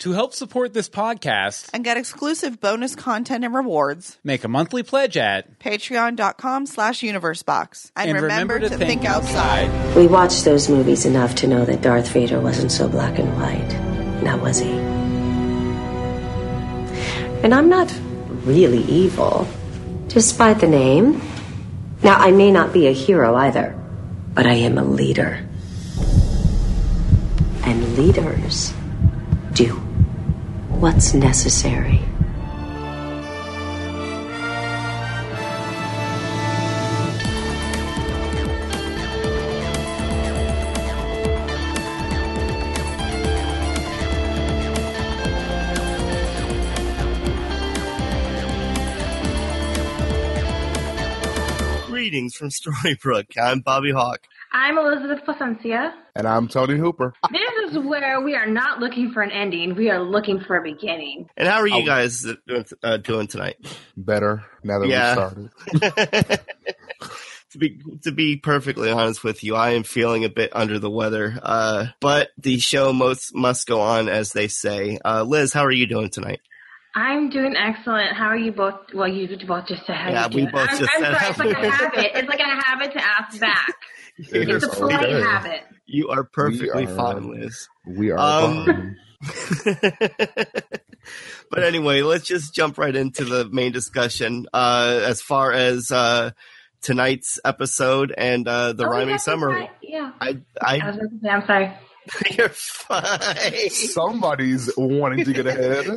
To help support this podcast and get exclusive bonus content and rewards, make a monthly pledge at patreon.com slash universebox. And, And remember, remember to, to think, think outside. outside. We watched those movies enough to know that Darth Vader wasn't so black and white. Now was he? And I'm not really evil, despite the name. Now, I may not be a hero either, but I am a leader. And leaders do what's necessary. Greetings from Storybrooke. I'm Bobby Hawk. I'm Elizabeth Placencia. And I'm Tony Hooper. This is where we are not looking for an ending. We are looking for a beginning. And how are you Oh. guys doing, uh, doing tonight? Better now that Yeah. we started. to be to be perfectly honest with you, I am feeling a bit under the weather. Uh, but the show most must go on, as they say. Uh, Liz, how are you doing tonight? I'm doing excellent. How are you both? Well, you both just said how Yeah, you we doing. both I'm, just I'm said sorry. It's like a habit. It's like a habit to ask back. It It's a polite habit. You are perfectly are- fine, Liz. We are Um, fine. but anyway, let's just jump right into the main discussion. Uh, as far as uh, tonight's episode and uh, the Oh, rhyming yeah, summary, right. Yeah. I, I I, was about to say, I'm sorry. you're fine. Somebody's wanting to get ahead.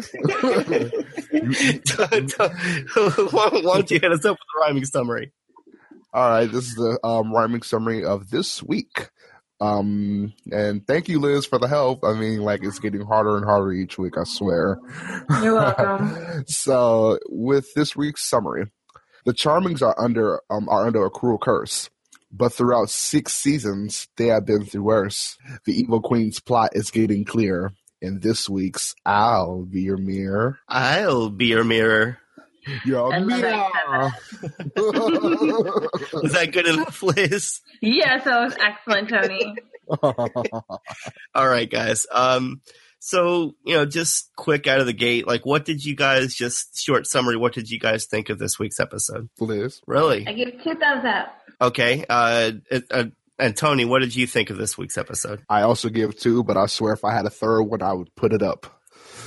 why, why don't you hit us up with the rhyming summary? All right, this is the um, rhyming summary of this week. Um, and thank you, Liz, for the help. I mean, like it's getting harder and harder each week. I swear. You're welcome. so, with this week's summary, the Charmings are under um, are under a cruel curse. But throughout six seasons, they have been through worse. The evil queen's plot is getting clear. In this week's I'll Be Your Mirror. I'll be your mirror. Your I love mirror. That good enough, Liz? yes, that was excellent, Tony. All right, guys. Um, so you know, just quick out of the gate, like, what did you guys just short summary? What did you guys think of this week's episode? Liz. Really? I give two thumbs up. Okay. Uh, it- uh, and Tony, what did you think of this week's episode? I also give two, but I swear if I had a third one, I would put it up.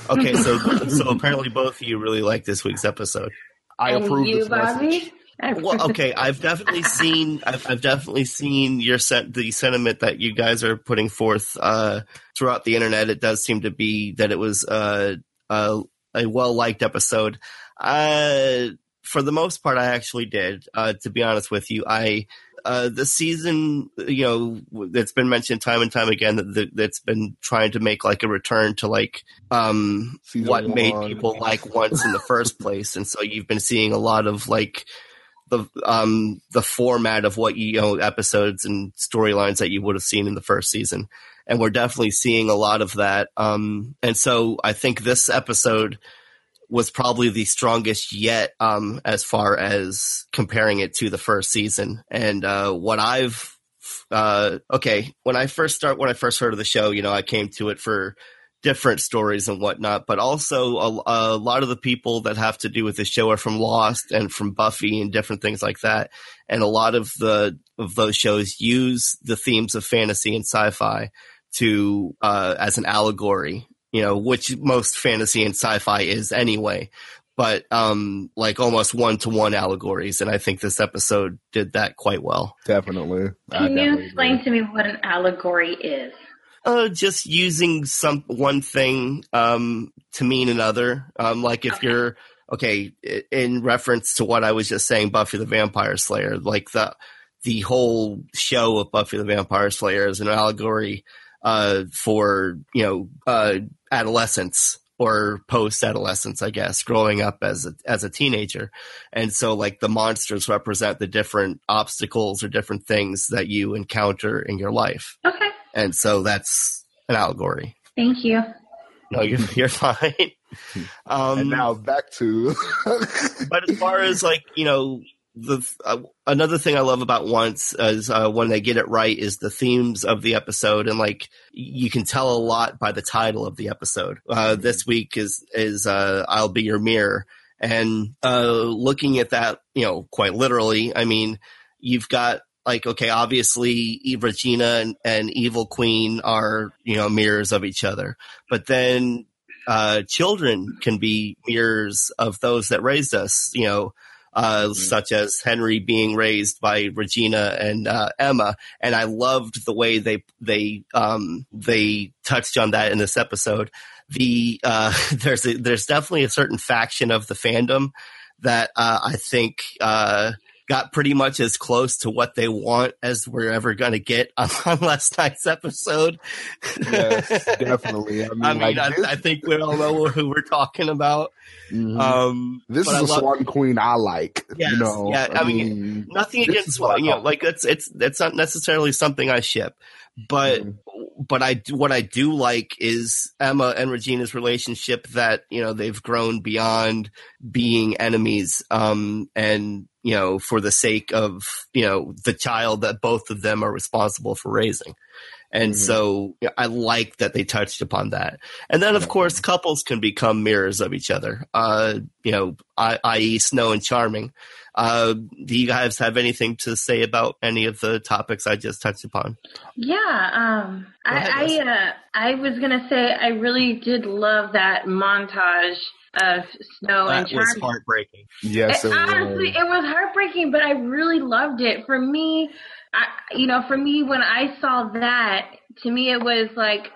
Okay, so so apparently both of you really like this week's episode. I and approve you, this. Bobby? I Well, okay, I've definitely seen, I've, I've definitely seen your set, the sentiment that you guys are putting forth uh, throughout the internet. It does seem to be that it was uh, uh, a well liked episode. Uh, for the most part, I actually did. Uh, to be honest with you, I uh, the season, you know, it's been mentioned time and time again that that's been trying to make like a return to like um, Season what made people like once in the first place, and so you've been seeing a lot of like the um the format of what you know episodes and storylines that you would have seen in the first season. And we're definitely seeing a lot of that. Um and so i think this episode was probably the strongest yet um as far as comparing it to the first season and uh what i've uh okay when i first start when i first heard of the show you know i came to it for different stories and whatnot, but also a, a lot of the people that have to do with the show are from Lost and from Buffy and different things like that. And a lot of the of those shows use the themes of fantasy and sci-fi to uh, as an allegory, you know, which most fantasy and sci-fi is anyway. But um, like almost one to one allegories, and I think this episode did that quite well. Definitely. I Can you explain agree. to me what an allegory is? Uh, just using some one thing um, to mean another. Um, like if Okay. you're okay in reference to what I was just saying, Buffy the Vampire Slayer, like the the whole show of Buffy the Vampire Slayer is an allegory uh, for you know uh, adolescence or post adolescence, I guess, growing up as a as a teenager, and so like the monsters represent the different obstacles or different things that you encounter in your life Okay. and so that's an allegory. Thank you. No, you're you're fine. Um, and now back to but as far as like you know the uh, another thing I love about Once is uh, when they get it right is the themes of the episode, and like you can tell a lot by the title of the episode. Uh, this week is is uh, "I'll Be Your Mirror," and uh, looking at that, you know, quite literally. I mean, you've got like okay, obviously Regina and, and Evil Queen are you know mirrors of each other, but then uh, children can be mirrors of those that raised us. You know uh, mm-hmm. such as Henry being raised by Regina and uh, Emma, and I loved the way they they um, they touched on that in this episode. The uh, there's a, there's definitely a certain faction of the fandom that uh, I think uh, got pretty much as close to what they want as we're ever going to get on, on, last night's episode. Yes, definitely. I mean, I, mean I, I, think we all know who we're talking about. Mm-hmm. Um, this is a love, Swan Queen I like. Yes, you know, yeah. I, I mean, mean, nothing against Swan. You know, like it's it's it's not necessarily something I ship, but mm-hmm but I what I do like is Emma and Regina's relationship that, you know, they've grown beyond being enemies. Um, and, you know, for the sake of, you know, the child that both of them are responsible for raising. And mm-hmm. so you know, I like that they touched upon that. And then, of course, couples can become mirrors of each other. Uh, you know, i.e., Snow and Charming. Uh, do you guys have anything to say about any of the topics I just touched upon? Yeah, um, ahead, I I, uh, I was gonna say I really did love that montage of Snow that and Charming. was heartbreaking. Yes, it, honestly, it was heartbreaking, but I really loved it. For me, I, you know, for me when I saw that, to me it was like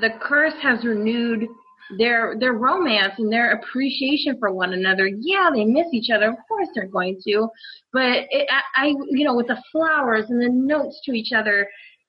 the curse has renewed their their romance and their appreciation for one another. Yeah, they miss each other. Of course, they're going to. But it, I, I, you know, with the flowers and the notes to each other,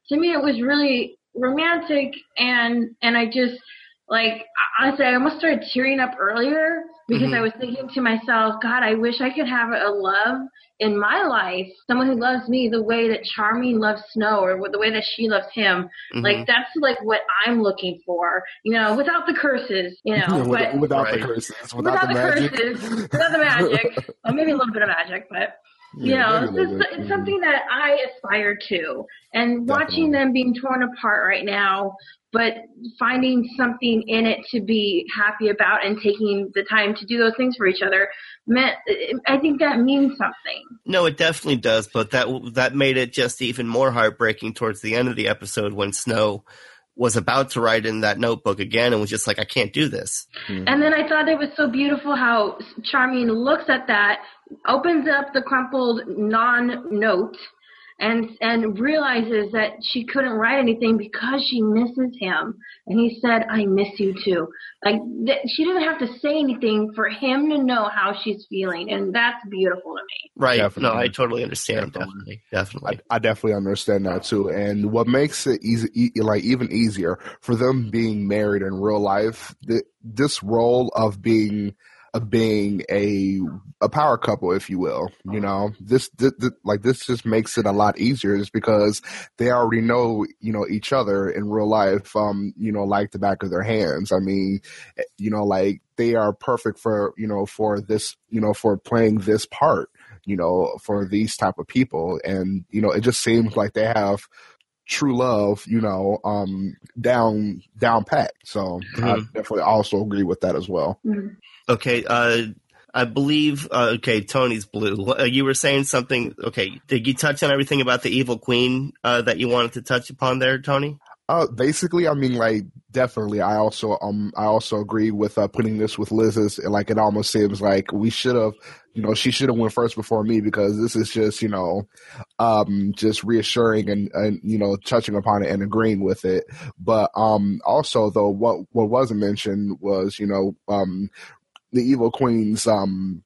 to me, it was really romantic. And and I just like honestly, I almost started tearing up earlier because mm-hmm. I was thinking to myself, God, I wish I could have a love in my life, someone who loves me the way that Charming loves Snow or the way that she loves him. Mm-hmm. Like that's like what I'm looking for, you know, without the curses, you know, but, without right. the curses, without, without the, the curses, without the magic, or maybe a little bit of magic, but you yeah, know, it's, it's, it's, something that I aspire to. And Definitely. watching them being torn apart right now but finding something in it to be happy about and taking the time to do those things for each other meant I think that means something. No, it definitely does, but that that made it just even more heartbreaking towards the end of the episode when Snow was about to write in that notebook again and was just like I can't do this. Mm-hmm. And then I thought it was so beautiful how Charming looks at that, opens up the crumpled non-note and and realizes that she couldn't write anything because she misses him. And he said, "I miss you too." Like th- she doesn't have to say anything for him to know how she's feeling, and that's beautiful to me. Right? Definitely. No, I totally understand. Definitely, definitely. I, I, definitely understand that too. And what makes it easy, e- like even easier for them being married in real life, th- this role of being of being a a power couple, if you will. You know, this, this, this, like this just makes it a lot easier, is because they already know you know each other in real life. Um, you know, like the back of their hands. I mean, eh, you know, like they are perfect for you know for this you know for playing this part you know for these type of people and you know it just seems like they have true love, you know, um, down down pat. So mm-hmm. I definitely also agree with that as well. Mm-hmm. Okay, uh, I believe. Uh, okay, Tony's blue. Uh, you were saying something. Okay, did you touch on everything about the evil queen uh, that you wanted to touch upon there, Tony? Uh, basically, I mean, like, definitely. I also, um, I also agree with uh, putting this with Liz's. Like, it almost seems like we should have, you know, she should have went first before me because this is just, you know, um, just reassuring and, and you know, touching upon it and agreeing with it. But um, also, though, what what wasn't mentioned was, you know, um, the evil queen's um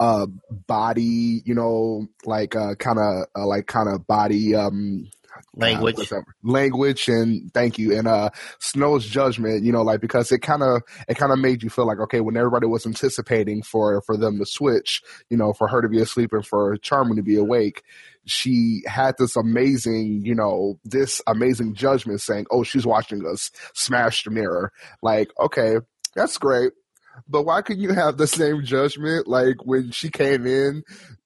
uh body you know like uh kind of uh, like kind of body um language. uh, language and thank you. And uh snow's judgment you know like because it kind of it kind of made you feel like okay when everybody was anticipating for for them to switch you know for her to be asleep and for charming to be awake she had this amazing you know this amazing judgment saying oh she's watching us smash the mirror. Like okay that's great But why couldn't you have the same judgment? Like when she came in,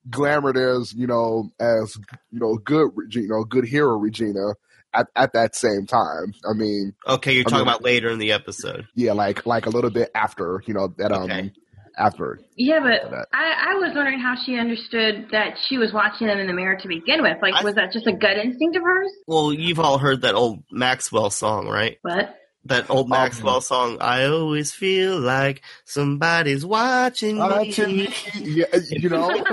glamored as you know, as you know, good, you know, good hero Regina. At, at that same time, I mean, Okay, you're I talking mean- about later in the episode. yeah, like like a little bit after, you know, that um Okay. after. Yeah, but that. I, I was wondering how she understood that she was watching them in the mirror to begin with. Like, I- was that just a gut instinct of hers? Well, you've all heard that old Maxwell song, right? What? That old Maxwell song. I always feel like somebody's watching me. Watching me, yeah, you know,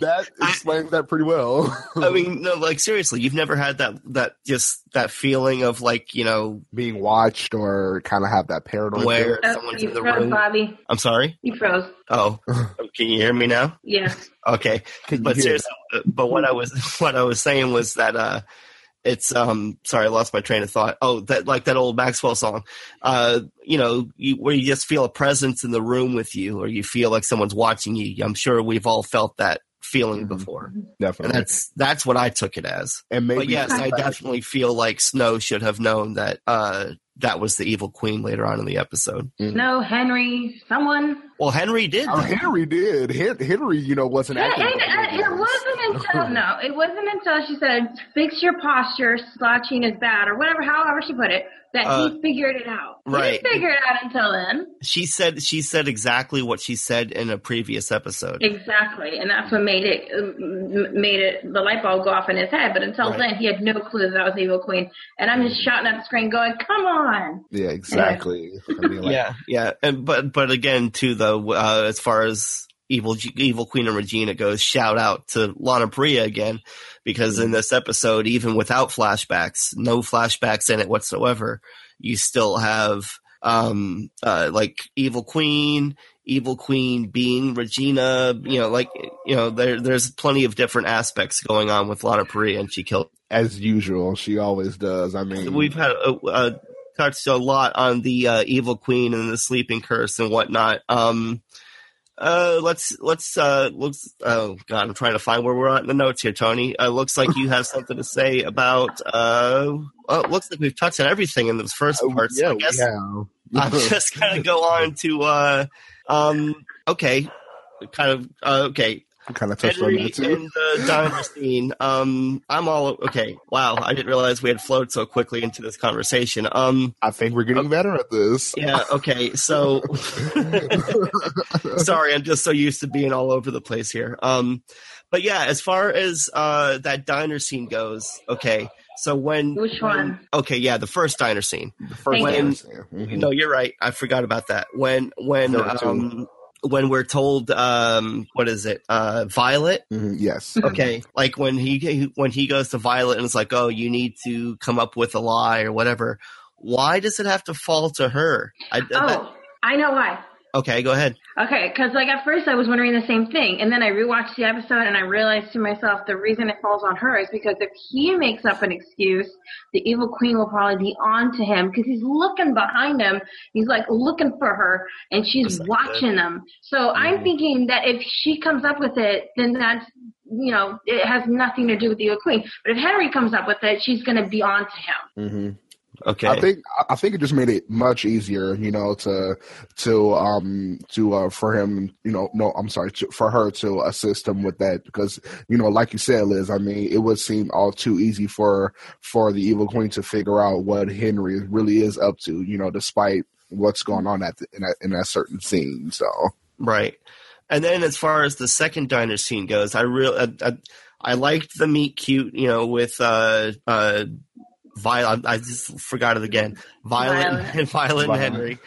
that explains that pretty well. I mean, no, like seriously, you've never had that that just that feeling of like you know being watched or kind of have that paranoia. where Oh, someone's you in the froze, room. Bobby. I'm sorry. You froze. Oh, can you hear me now? Yeah. Okay, Can but seriously, uh, but what I was what I was saying was that uh, it's um sorry, I lost my train of thought. Oh, that like that old Maxwell song, uh, you know, you, where you just feel a presence in the room with you, or you feel like someone's watching you. I'm sure we've all felt that feeling Mhm. before, and definitely. that's that's what I took it as. and maybe But yes, I definitely feel like Snow should have known that uh that was the evil queen later on in the episode. No, Henry, someone. Well, Henry did. Oh, Henry did. Henry, you know, wasn't And, acting. and, and it wasn't until no, it wasn't until she said, "Fix your posture. Slouching is bad," or whatever, however she put it, that Uh, he figured it out. Right. didn't figure it out until then. She said she said exactly what she said in a previous episode. Exactly, and that's what made it made it the light bulb go off in his head. But until Right. then, he had no clue that that was the evil queen. And I'm just shouting at the screen, going, "Come on!" Yeah, exactly. I mean, like, yeah, yeah, and but but again, to though, uh, as far as evil evil Queen and Regina goes, shout out to Lana Parrilla again, because in this episode, even without flashbacks, no flashbacks in it whatsoever, you still have um uh like evil Queen. Evil Queen being Regina, you know, like you know, there there's plenty of different aspects going on with Lana Parrilla, and she killed as usual, she always does. I mean, we've had a, uh, touched a lot on the uh, evil queen and the sleeping curse and whatnot. Um, uh, let's let's uh, looks. Oh God, I'm trying to find where we're at in the notes here, Tony. Uh, looks like you have something to say about. Uh, well, it looks like we've touched on everything in those first oh, parts. yeah, I guess yeah. I'm just gonna go on to. Uh, um, okay, kind of. Uh, okay, kind of touched on Henry that too. and the diner scene. Um, I'm all okay. Wow, I didn't realize we had flowed so quickly into this conversation. Um, I think we're getting better at this. yeah, okay. So, sorry, I'm just so used to being all over the place here. Um, but yeah, as far as uh that diner scene goes, okay. So when Which when- one? Okay, yeah, the first diner scene. The first Thank one, you. Mhm. No, you're right. I forgot about that. When when There two. um when we're told um what is it? Uh Violet? Mhm, Yes. okay. Like when he when he goes to violet and it's like oh you need to come up with a lie or whatever. Why does it have to fall to her? I, that- Oh, I know why. Okay go ahead Okay, because like at first I was wondering the same thing, and then I rewatched the episode and I realized to myself the reason it falls on her is because if he makes up an excuse, the evil queen will probably be on to him because he's looking behind him. He's like looking for her, and she's watching them. So I'm thinking that if she comes up with it, then that's you know it has nothing to do with the evil queen. But if Henry comes up with it, she's going to be on to him. hmm okay. I think I think it just made it much easier, you know, to to um to uh for him, you know, no, I'm sorry, to, for her to assist him with that. Because you know, like you said, Liz, I mean, it would seem all too easy for for the evil queen to figure out what Henry really is up to, you know, despite what's going on at the, in that in that certain scene. So. Right. And then as far as the second diner scene goes i real I, I, I liked the meet cute you know with uh uh Violet, I just forgot it again. Violet, Violet. and Violet and Henry,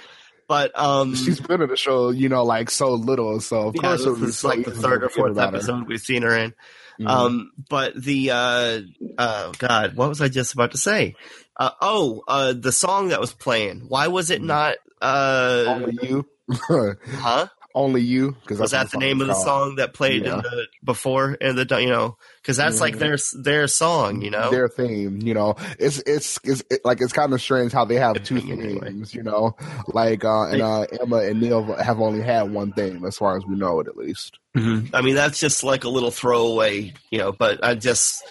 but um, she's been in the show, you know, like so little. So of yeah, course, it this is so like the third or fourth about her. episode we've seen her in. Mhm. Um, but the uh, oh god, what was I just about to say? Uh, oh, uh, the song that was playing. Why was it not? Uh, only you, huh? Only you, because Was that the name of the song that played Yeah. in the before in the you know? Because that's like Mhm. their their song, you know. their theme. You know, it's it's it's it, like it's kind of strange how they have two Opinion, anyway. themes. You know, like uh, and uh, Emma and Neal have only had one theme as far as we know it, at least. I mean, that's just like a little throwaway, you know. But I just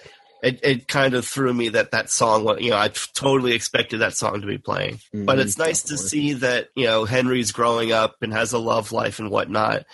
it, it kind of threw me that that song, wa- you know, I totally expected that song to be playing. But it's nice to see that, you know, Henry's growing up and has a love life and whatnot.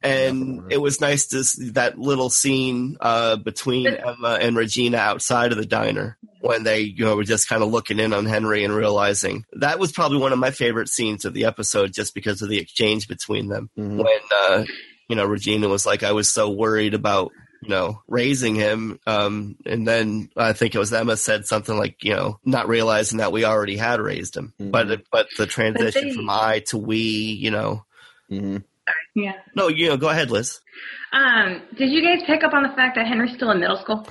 And Definitely. it was nice to see that little scene uh, between Emma and Regina outside of the diner when they, you know, were just kind of looking in on Henry and realizing that was probably one of my favorite scenes of the episode just because of the exchange between them Mhm. when uh, you know Regina was like, I was so worried about you know raising him, um, and then I think it was Emma said something like, you know, not realizing that we already had raised him, Mhm. but but the transition they- from I to we, you know, Mhm. Yeah. no, you know, go ahead, Liz. Um, did you guys pick up on the fact that Henry's still in middle school?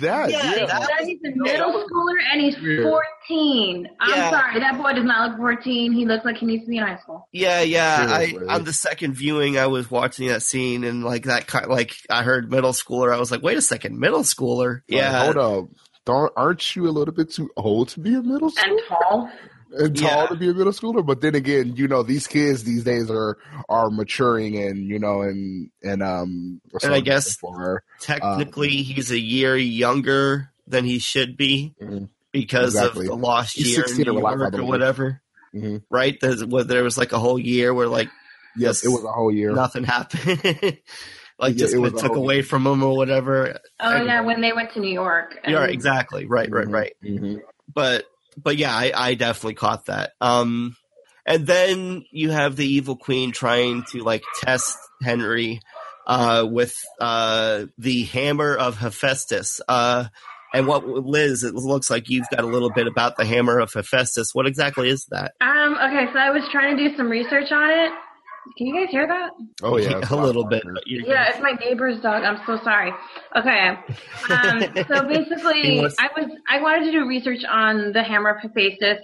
That, Yeah, yeah. that- That he's a middle schooler and he's Weird. 14. I'm Yeah. sorry, that boy does not look 14. He looks like he needs to be in high school. Yeah, yeah. I Seriously. on the second viewing, I was watching that scene and like that, kind like I heard middle schooler. I was like, wait a second, middle schooler. Like, Yeah, hold up. Don't aren't you a little bit too old to be a middle schooler? And tall. And tall Yeah. to be a middle schooler. But then again, you know, these kids these days are are maturing and you know and and um. And I guess- looking for? technically he's a year younger than he should be Mhm. because Exactly. of the lost He's year in New or York or way. whatever. Mhm. Right? There's, well, there was like a whole year where like Yes, it was a whole year. nothing happened. like Yeah, just it was took whole away from him or whatever. Oh, Anyway. yeah, when they went to New York. And Yeah, exactly. Right, right, Mhm. right. Mhm. But but yeah, I, I definitely caught that. Um and then you have the evil queen trying to like test Henry uh with uh the hammer of Hephaestus. Uh and what Liz, it looks like you've got a little bit about the hammer of Hephaestus. What exactly is that? Um, okay, so I was trying to do some research on it. Can you guys hear that? Oh yeah, it's a little bit. longer. Yeah, it's my neighbor's dog. I'm so sorry. Okay. Um, so basically, was- I was I wanted to do research on the Hammer of Hephaestus,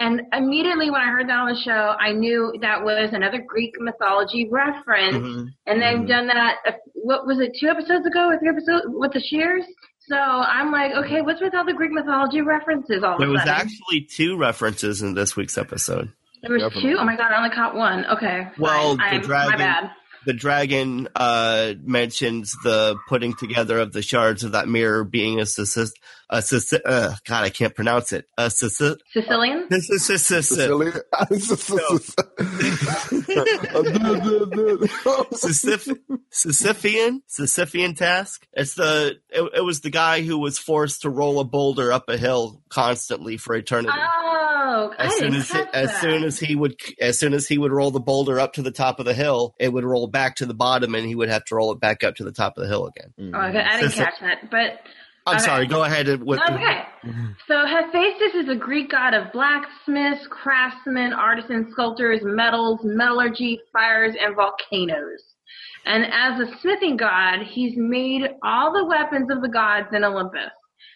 and immediately when I heard that on the show, I knew that was another Greek mythology reference. Mhm. And they've Mhm. done that. uh, What was it? Two episodes ago, or three episodes with the shears. So I'm like, okay, what's with all the Greek mythology references? All There of a was sudden? actually two references in this week's episode. There was Definitely. two. Oh my god, I only caught one. Okay. Well, fine. the I'm, dragon- My bad. the dragon uh, mentions the putting together of the shards of that mirror being a, Sici- a Sici- uh, God, I can't pronounce it. A Sici- Sicilian. this Sicilian. Sisyphean Sisyphean task. It's the it, it was the guy who was forced to roll a boulder up a hill constantly for eternity. Oh, I as soon didn't as catch as that. soon as he would as soon as he would roll the boulder up to the top of the hill, it would roll back to the bottom, and he would have to roll it back up to the top of the hill again. Oh, okay, I didn't Sisyph- catch that, but I'm Okay. sorry. Go ahead and with okay. So Hephaestus is a Greek god of blacksmiths, craftsmen, artisans, sculptors, metals, metallurgy, fires, and volcanoes. And as a smithing god, he's made all the weapons of the gods in Olympus.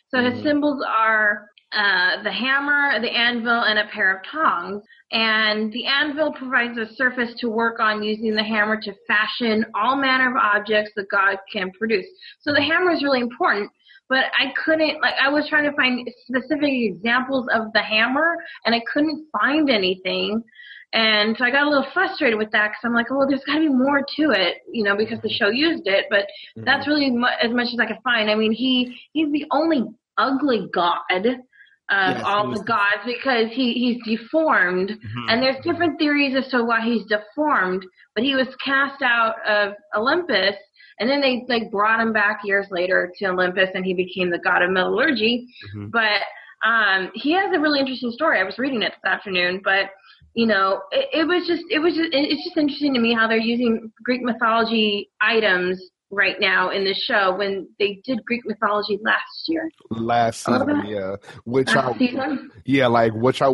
So his Mhm. symbols are uh, the hammer, the anvil, and a pair of tongs. And the anvil provides a surface to work on using the hammer to fashion all manner of objects that god can produce. So the hammer is really important, but I couldn't, like, I was trying to find specific examples of the hammer, and I couldn't find anything. And so I got a little frustrated with that because I'm like, oh, well, there's got to be more to it, you know, because the show used it. But Mm-hmm. that's really mu- as much as I could find. I mean, he he's the only ugly god of Yes, all the gods because he he's deformed, Mhm. and there's different theories as to why he's deformed. But he was cast out of Olympus, and then they like brought him back years later to Olympus, and he became the god of metallurgy. Mhm. But um, he has a really interesting story. I was reading it this afternoon, but you know, it, it was just it was just it- it's just interesting to me how they're using Greek mythology items right now in the show when they did Greek mythology last year. last season, yeah. Which Last I season. yeah, like which I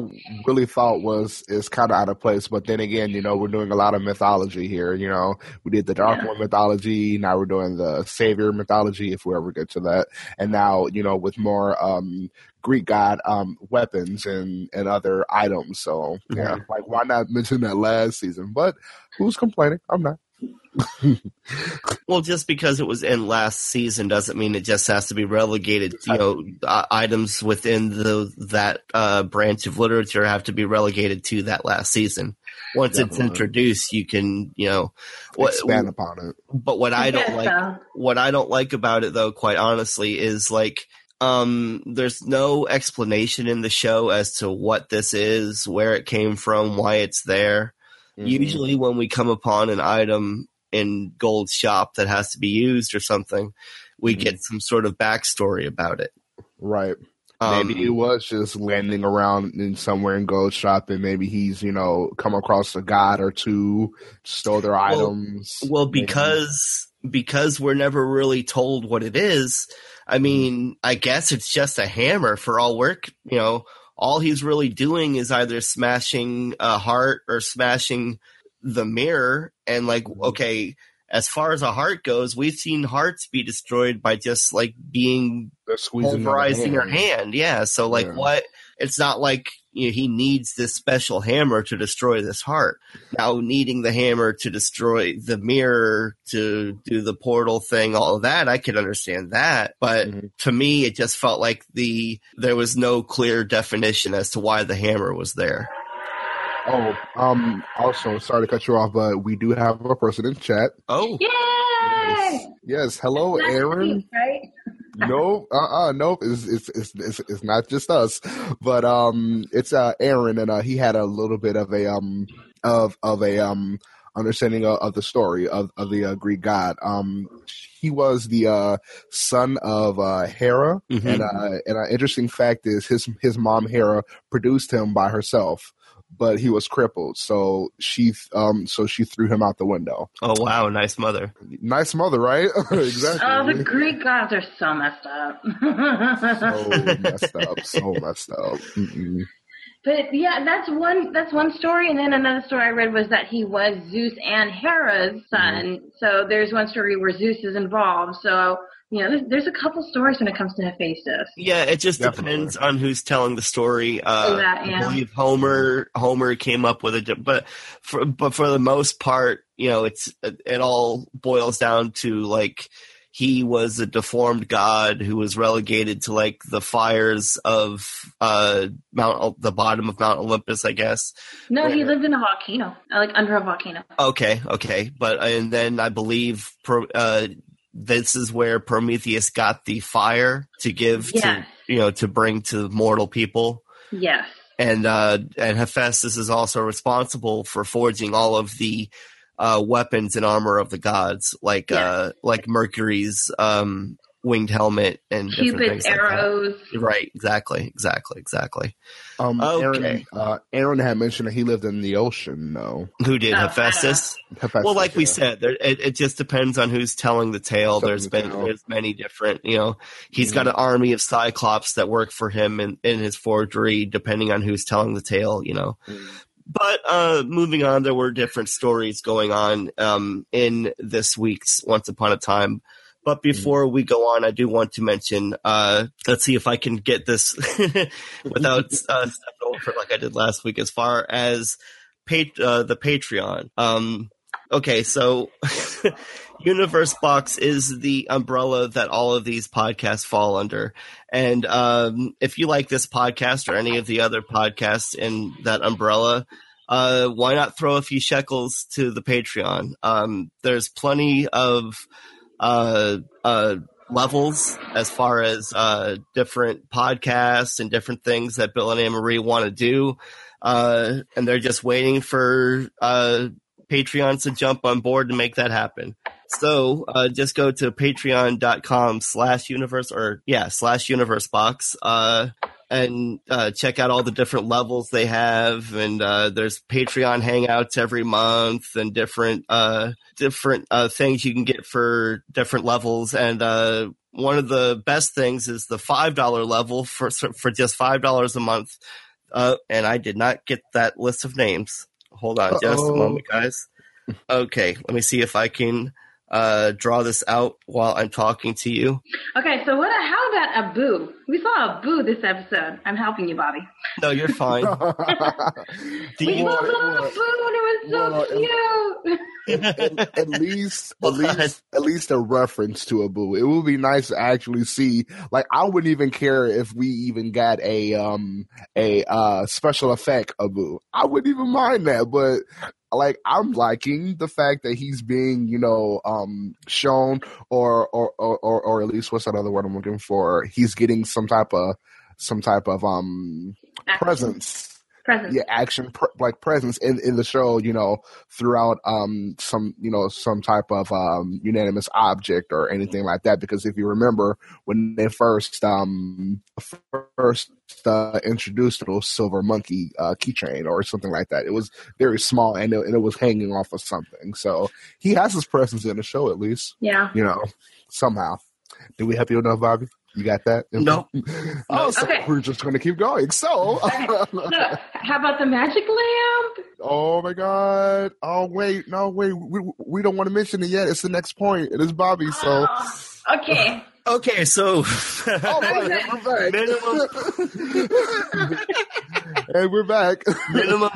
really thought was is kind of out of place. But then again, you know, we're doing a lot of mythology here. You know, we did the Dark Yeah. One mythology. Now we're doing the Savior mythology, if we ever get to that. And now, you know, with more um Greek god um weapons and and other items. So yeah, like why not mention that last season? But who's complaining? I'm not. Well, just because it was in last season doesn't mean it just has to be relegated. You know, uh, items within the that uh, branch of literature have to be relegated to that last season. Once it's introduced, you can, you know, what, Expand upon it. but what I don't guess like, so. what I don't like about it though, quite honestly, is like Um, there's no explanation in the show as to what this is, where it came from, why it's there. Mhm. Usually, when we come upon an item in Gold's shop that has to be used or something, we Mhm. get some sort of backstory about it. right. Um, Maybe it was just landing around in somewhere in Gold Shop, and maybe he's you know come across a god or two, stole their Well- items. Well, Maybe. because because we're never really told what it is. I mean, I guess it's just a hammer for all work. You know, all he's really doing is either smashing a heart or smashing the mirror. And like, mm-hmm. okay, as far as a heart goes, we've seen hearts be destroyed by just like being they're squeezing pulverizing your hand. hand. Yeah. So like, Yeah. what? It's not like you know, he needs this special hammer to destroy this heart. Now, needing the hammer to destroy the mirror to do the portal thing, all of that, I can understand that. But Mhm. to me, it just felt like the there was no clear definition as to why the hammer was there. Oh, um. Also, sorry to cut you off, but we do have a person in chat. Oh, Yay! Yes. Yes. Hello, That's Aaron. cute, right? Nope, uh, uh nope. It's, it's it's it's it's not just us, but um, it's uh Aaron, and uh, he had a little bit of a um of of a um understanding of, of the story of of the uh, Greek god. Um, he was the uh son of uh Hera, Mhm. and uh, and an interesting fact is his his mom Hera produced him by herself. But he was crippled, so she um so she threw him out the window. oh wow, nice mother. Nice mother, right? exactly. Oh, the Greek gods are so messed up. so messed up, so messed up. Mm-mm. But yeah, that's one that's one story, and then another story I read was that he was Zeus and Hera's son. So there's one story where Zeus is involved. So you know, there's, there's a couple stories when it comes to Hephaestus. Yeah, it just Definitely. depends on who's telling the story. Uh, That, yeah. I believe Homer Homer came up with it, but for but for the most part, you know, it's it all boils down to like he was a deformed god who was relegated to like the fires of uh Mount the bottom of Mount Olympus, I guess. No, he lived in a volcano, uh, like under a volcano. Okay, okay, but and then I believe uh, this is where Prometheus got the fire to give Yes. to you know to bring to mortal people. Yes. and uh, and Hephaestus is also responsible for forging all of the uh, weapons and armor of the gods, like uh, like Mercury's um, winged helmet and different Cupid's things like arrows. Right, exactly, exactly, exactly. Um, Okay. Aaron, uh, Aaron had mentioned that he lived in the ocean. No, Who did Oh, I Hephaestus? Hephaestus, Well, like we said, there, it, it just depends on who's telling the tale. Telling There's the been tale. there's many different, you know, he's Mhm. got an army of Cyclops that work for him in, in his forgery, depending on who's telling the tale, you know. Mm. But uh, moving on, there were different stories going on um, in this week's Once Upon a Time. But before we go on, I do want to mention. Uh, let's see if I can get this without uh, stepping over like I did last week. As far as pat- uh, the Patreon, um, okay, so Universe Box is the umbrella that all of these podcasts fall under. And um, if you like this podcast or any of the other podcasts in that umbrella, uh, why not throw a few shekels to the Patreon? Um, there's plenty of uh, uh, levels as far as uh, different podcasts and different things that Bill and Anne Marie want to do. Uh, and they're just waiting for uh, Patreons to jump on board to make that happen. So uh, just go to patreon.com slash universe or yeah, slash universe box. Uh, and uh, check out all the different levels they have. And uh, there's Patreon hangouts every month and different uh, different uh, things you can get for different levels. And uh, one of the best things is the five dollar level for for just five dollars a month. Uh, and I did not get that list of names. Hold on, just a moment, guys. Okay, let me see if I can uh, draw this out while I'm talking to you. Okay, so what? How about Abu? We saw Abu this episode. I'm helping you, Bobby. No, you're fine. Do We you- saw little Abu, and it was so well, cute. at, at least, at least, at least a reference to Abu. It would be nice to actually see. Like, I wouldn't even care if we even got a um a uh special effect Abu. I wouldn't even mind that, but like I'm liking the fact that he's being, you know, um, shown or or or or, or at least what's that other word I'm looking for? He's getting some type of some type of um Action. presence Present. yeah action pr- like presence in in the show you know throughout um some you know some type of um unanimous object or anything like that because if you remember when they first um first uh, introduced those silver monkey uh keychain or something like that it was very small and it, and it was hanging off of something so he has his presence in the show at least Yeah. you know somehow did we help you enough bobby you got that No. oh so Okay. we're just going to keep going so Okay. So, how about the magic lamp? Oh my god! Oh wait, no wait, we, we don't want to mention it yet. It's the next point. It is Bobby. So, Oh, okay. Okay, so oh my, we're minimum back. and we're back. minimum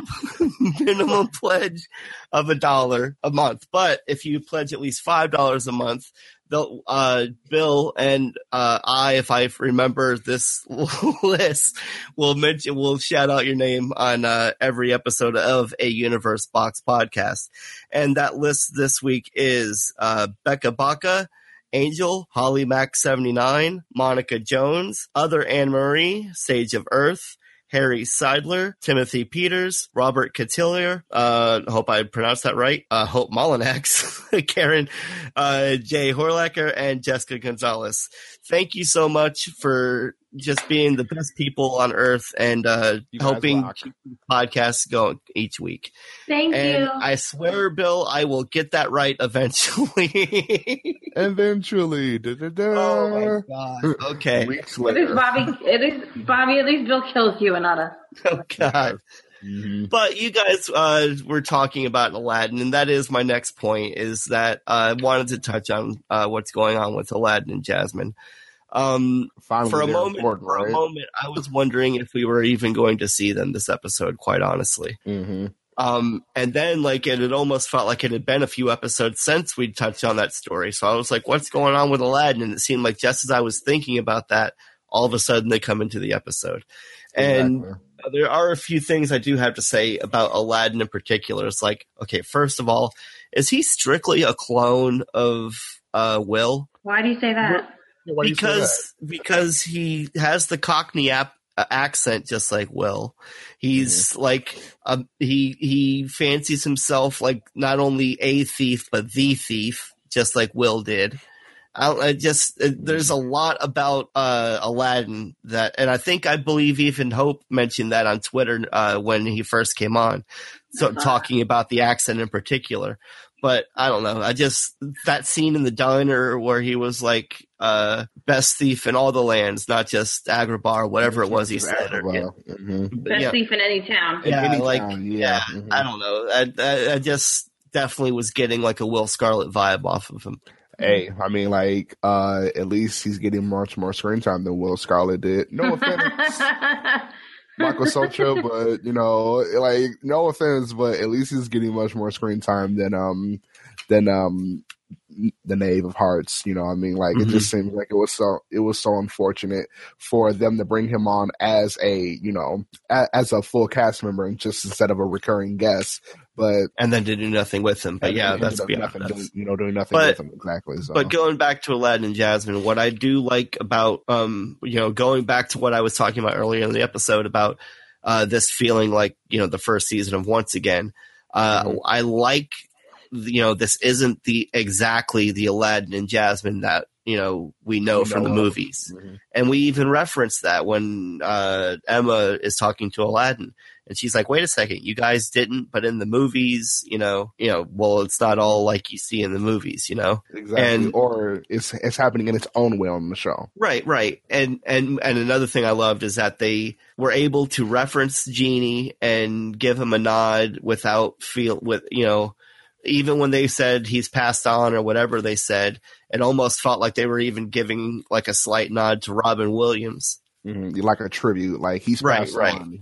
minimum pledge of a dollar a month. But if you pledge at least five dollars a month, they'll uh, Bill and uh, I, if I remember this list, will mention will shout out your name on uh, every episode of a Universe Box podcast. And that list this week is uh, Becca Baca. Angel, Holly Mac 79, Monica Jones, Other Anne Marie, Sage of Earth, Harry Seidler, Timothy Peters, Robert Cotillier, uh, hope I pronounced that right, uh, Hope Molinax, Karen, uh, Jay Horlacker, and Jessica Gonzalez. Thank you so much for just being the best people on earth and, uh, helping rock. keep the podcast going each week. Thank And you. I swear, Bill, I will get that right eventually. Eventually, da, da, da. oh my god. Okay. Weeks it is. Bobby. It is Bobby. At least Bill kills you and not us. Oh god. Mhm. But you guys uh, were talking about Aladdin, and that is my next point. Is that uh, I wanted to touch on uh, what's going on with Aladdin and Jasmine. Um, Finally, for a moment, important, for a moment, I was wondering if we were even going to see them this episode. Quite honestly, Mhm. um, and then like it had almost felt like it had been a few episodes since we'd touched on that story. So I was like, "What's going on with Aladdin?" And it seemed like just as I was thinking about that, all of a sudden they come into the episode, and Exactly. uh, there are a few things I do have to say about Aladdin in particular. It's like, okay, first of all, is he strictly a clone of uh, Will? Why do you say that? Why do you say that? Because because he has the Cockney ap- uh, accent just like Will. He's Mm-hmm. like um, he he fancies himself like not only a thief but the thief, just like Will did. I, I just uh, there's a lot about uh, Aladdin that, and I think I believe even Hope mentioned that on Twitter uh, when he first came on, so talking about the accent in particular. But I don't know. I just that scene in the diner where he was like uh, best thief in all the lands, not just Agrabah or whatever it was he said. Or, yeah, Mhm. Best yeah, thief in any town. In Yeah, any like, town, yeah, mhm. I don't know. I, I, I just definitely was getting like a Will Scarlet vibe off of him. Hey, I mean, like, uh, at least he's getting much more screen time than Will Scarlet did. No offense, Michael Socha, but you know, like, no offense, but at least he's getting much more screen time than um than um the Knave of Hearts. You know, what I mean, like, it just seems like it was so it was so unfortunate for them to bring him on as a you know a, as a full cast member and just instead of a recurring guest. But And then to do nothing with him. But yeah, that's up beyond nothing, that. doing, you know, doing nothing But- with him exactly. So. But going back to Aladdin and Jasmine, what I do like about, um, you know, going back to what I was talking about earlier in the episode about uh, this feeling like, you know, the first season of Once Again, uh, Mhm. I like, you know, this isn't the exactly the Aladdin and Jasmine that, you know, we know We from the movies. Mhm. And we even reference that when uh, Emma is talking to Aladdin. And she's like, wait a second, you guys didn't, but in the movies, you know, you know, well, it's not all like you see in the movies, you know? Exactly. And- or it's it's happening in its own way on the show. Right, right. And and and another thing I loved is that they were able to reference Genie and give him a nod without feel with you know even when they said he's passed on or whatever they said, it almost felt like they were even giving like a slight nod to Robin Williams. Mm-hmm. Like a tribute, like he's Right, right. on.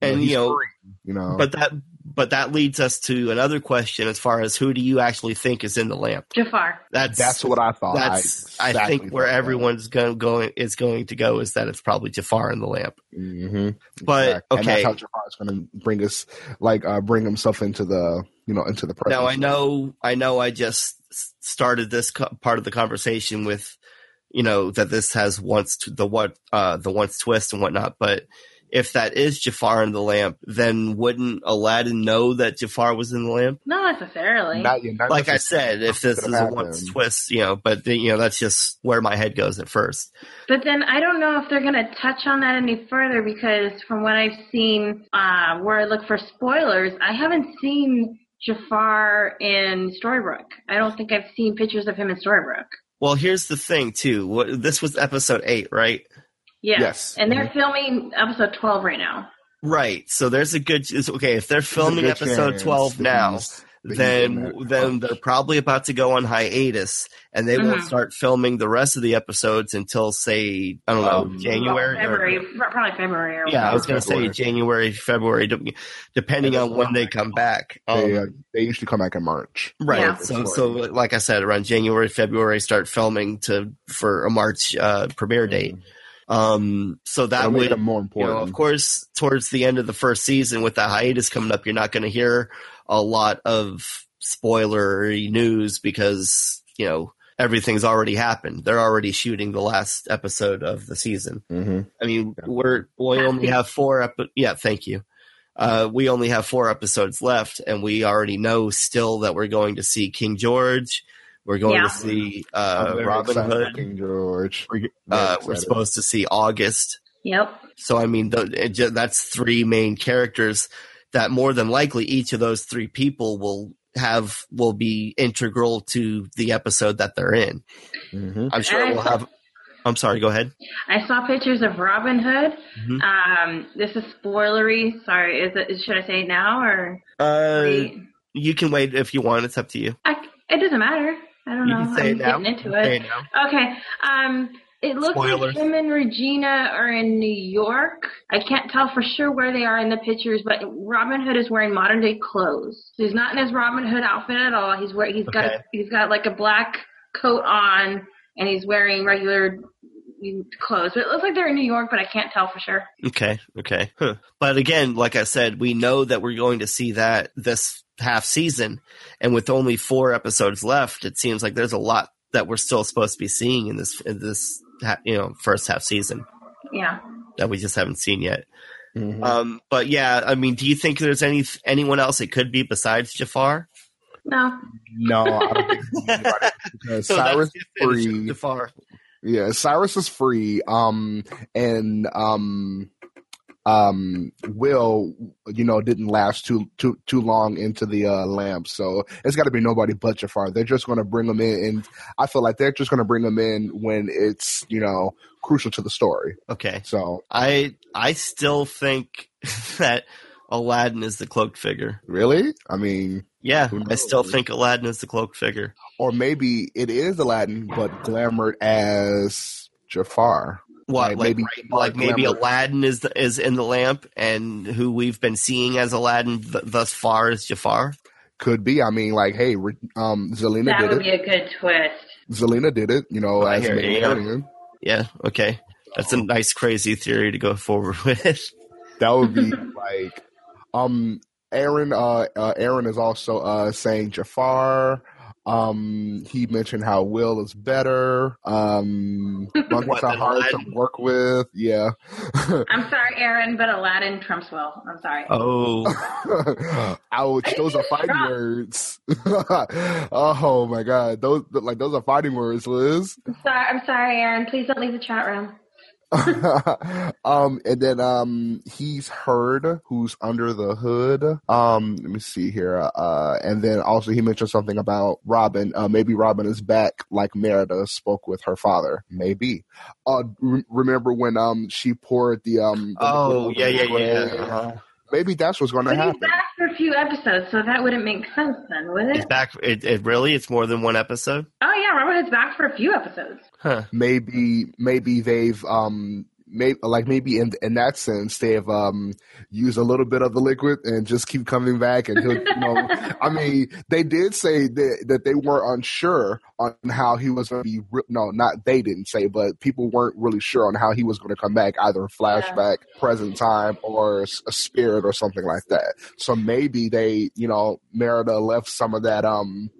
He's, And, you know, free, you know, But that but that leads us to another question as far as who do you actually think is in the lamp? Jafar. That's That's what I thought. that's I, exactly think where everyone's going going is going to go is that it's probably Jafar in the lamp. Mhm. But Exactly. and okay, that's how Jafar's going to bring us, like, uh, bring himself into the, you know, into the presence. now I know I know I just started this co- part of the conversation with you know that this has once t- the what uh the once twist and whatnot, but if that is Jafar in the lamp, then wouldn't Aladdin know that Jafar was in the lamp? Not necessarily. Not, yeah, not like I said, if this is a once twist, you know, but the, you know that's just where my head goes at first. But then I don't know if they're going to touch on that any further because from what I've seen, uh, where I look for spoilers, I haven't seen Jafar in Storybrooke. I don't think I've seen pictures of him in Storybrooke. Well, here's the thing too. This was episode eight, right? Yeah. Yes. And they're filming episode 12 right now. Right. So there's a good. Okay, if they're filming episode twelve now, he's- that he's in then that. then they're probably about to go on hiatus, and they won't Mhm. start filming the rest of the episodes until say I don't know Um, January. or- February, probably February. Or yeah, I was going to say January, February, depending on when they come back. they, Um, uh, they usually come back in March. Right. Yeah. So, so like I said, around January, February, start filming to for a March uh, premiere date. Um, so that That'll make would them more you important. know, of course, towards the end of the first season with that hiatus coming up, you're not going to hear a lot of spoilery news because, you know, everything's already happened. They're already shooting the last episode of the season. hmm I mean, we're, we only have four epi- Yeah, thank you. Uh, we only have four episodes left and we already know still that we're going to see King George. We're going Yeah. to see, uh, Robin Hood. King George. Very Uh, we're supposed to see August. Yep. So I mean, th- it that's three main characters that more than likely each of those three people will have will be integral to the episode that they're in. Mhm. I'm sure And we'll saw- have. I'm sorry. Go ahead. I saw pictures of Robin Hood. Mhm. Um, this is spoilery. Sorry, is it? Should I say it now or? Uh, wait? you can wait if you want. It's up to you. I, it doesn't matter. I don't You know. can say I'm it now. getting into Say it. it now. Okay. Um, it looks Spoilers. like him and Regina are in New York. I can't tell for sure where they are in the pictures, but Robin Hood is wearing modern day clothes. So he's not in his Robin Hood outfit at all. He's wear he's got Okay. he's got like a black coat on, and he's wearing regular clothes. But it looks like they're in New York, but I can't tell for sure. Okay. Okay. Huh. But again, like I said, we know that we're going to see that this half season, and with only four episodes left, it seems like there's a lot that we're still supposed to be seeing in this in this you know first half season Yeah. that we just haven't seen yet. Mhm. Um, but yeah, I mean, do you think there's any anyone else it could be besides Jafar? No. no, I don't think anybody because So Cyrus that's the finish of free. Jafar. Yeah, Cyrus is free. Um, and um, um, Will, you know, didn't last too too too long into the uh, lamp, so it's got to be nobody but Jafar. They're just going to bring him in, and I feel like they're just going to bring him in when it's you know crucial to the story. Okay, So I I still think that Aladdin is the cloaked figure. really, I mean, Yeah, I still think Aladdin is the cloaked figure. or maybe it is Aladdin, but glamored as Jafar. What, Like, like maybe maybe, like maybe glamour. Aladdin is is in the lamp, and who we've been seeing as Aladdin th- thus far is Jafar. Could be. I mean, like, hey, re- um, Zelena That did it. That would be a good twist. Zelena did it. You know, Oh, I as hear Maid you. Marian. Yeah, okay, that's a nice crazy theory to go forward with. That would be like, um, Aaron. Uh, uh, Aaron is also uh saying Jafar. Um, he mentioned how Will is better. Um, monkeys What, are than hard to work with. Yeah. I'm sorry, Aaron, but Aladdin trumps Will. I'm sorry. Oh, Ouch! Those are fighting Drop. words. oh my god! Those like those are fighting words, Liz. I'm Sorry, I'm sorry, Aaron. Please don't leave the chat room. um, and then um, he's heard who's under the hood. Um, let me see here. Uh, and then also he mentioned something about Robin. Uh, maybe Robin is back, like Merida spoke with her father. Maybe. Uh, re- remember when um she poured the um. the oh, yeah, yeah, yeah. Uh-huh. Maybe that's what's going to But he's back for a few episodes, so that wouldn't make sense then, would It's it? back. It, it really. It's more than one episode. Oh yeah, Robin Hood's back for a few episodes. Huh. Maybe maybe they've um maybe like maybe in in that sense they've um used a little bit of the liquid and just keep coming back and he'll you know I mean they did say that that they weren't unsure on how he was going to be re- no not they didn't say but people weren't really sure on how he was going to come back either flashback present time or a spirit or something like that. So maybe they you know Merida left some of that um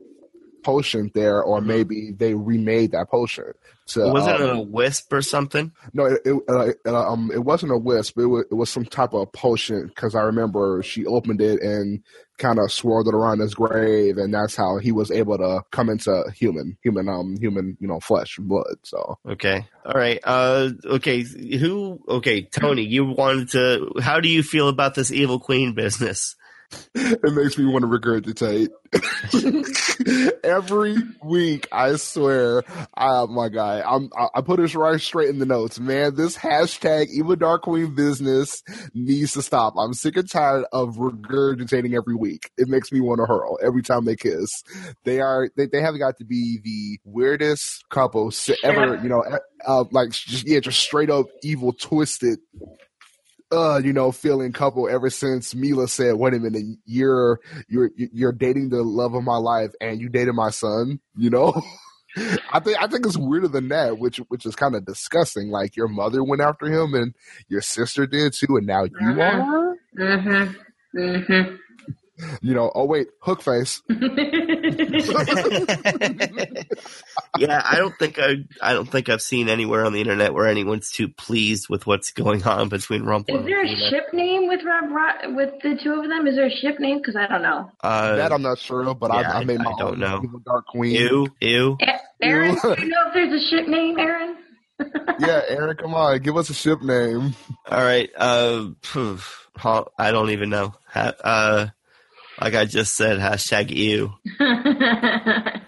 potion there or maybe they remade that potion to Was it um, a wisp or something? no, it it, uh, uh, um, it wasn't a wisp. It was, it was some type of potion because I remember she opened it and kind of swirled it around his grave, and that's how he was able to come into human, human, um, human, you know, flesh and blood. So Okay. All right. Uh. Okay. Who? Okay. Tony, you wanted to. How do you feel about this evil queen business? It makes me want to regurgitate every week. I swear, uh, my guy, I'm I, I put it right straight in the notes, man. This hashtag Evil Dark Queen business needs to stop. I'm sick and tired of regurgitating every week. It makes me want to hurl every time they kiss. They are they, they have got to be the weirdest couple ever. You know, uh, like just yeah, just straight up evil, twisted uh, you know, feeling couple ever since Milah said, "Wait a minute, you're you're you're dating the love of my life, and you dated my son." You know, I think I think it's weirder than that, which which is kind of disgusting. Like your mother went after him, and your sister did too, and now you are. Mm-hmm. Mm-hmm. You know, oh wait, hook face. yeah, I don't think I. I don't think I've seen anywhere on the internet where anyone's too pleased with what's going on between Rumple Is and there a Athena. ship name with Rob Ro- with the two of them? Is there a ship name? Because I don't know. Uh, that I'm not sure of, but yeah, I, I made I don't know. Dark Queen. ew, ew. A- Aaron, do you know if there's a ship name, Aaron? Yeah, Aaron, come on, give us a ship name. All right. Uh, phew, I don't even know. Uh, like I just said, hashtag ew.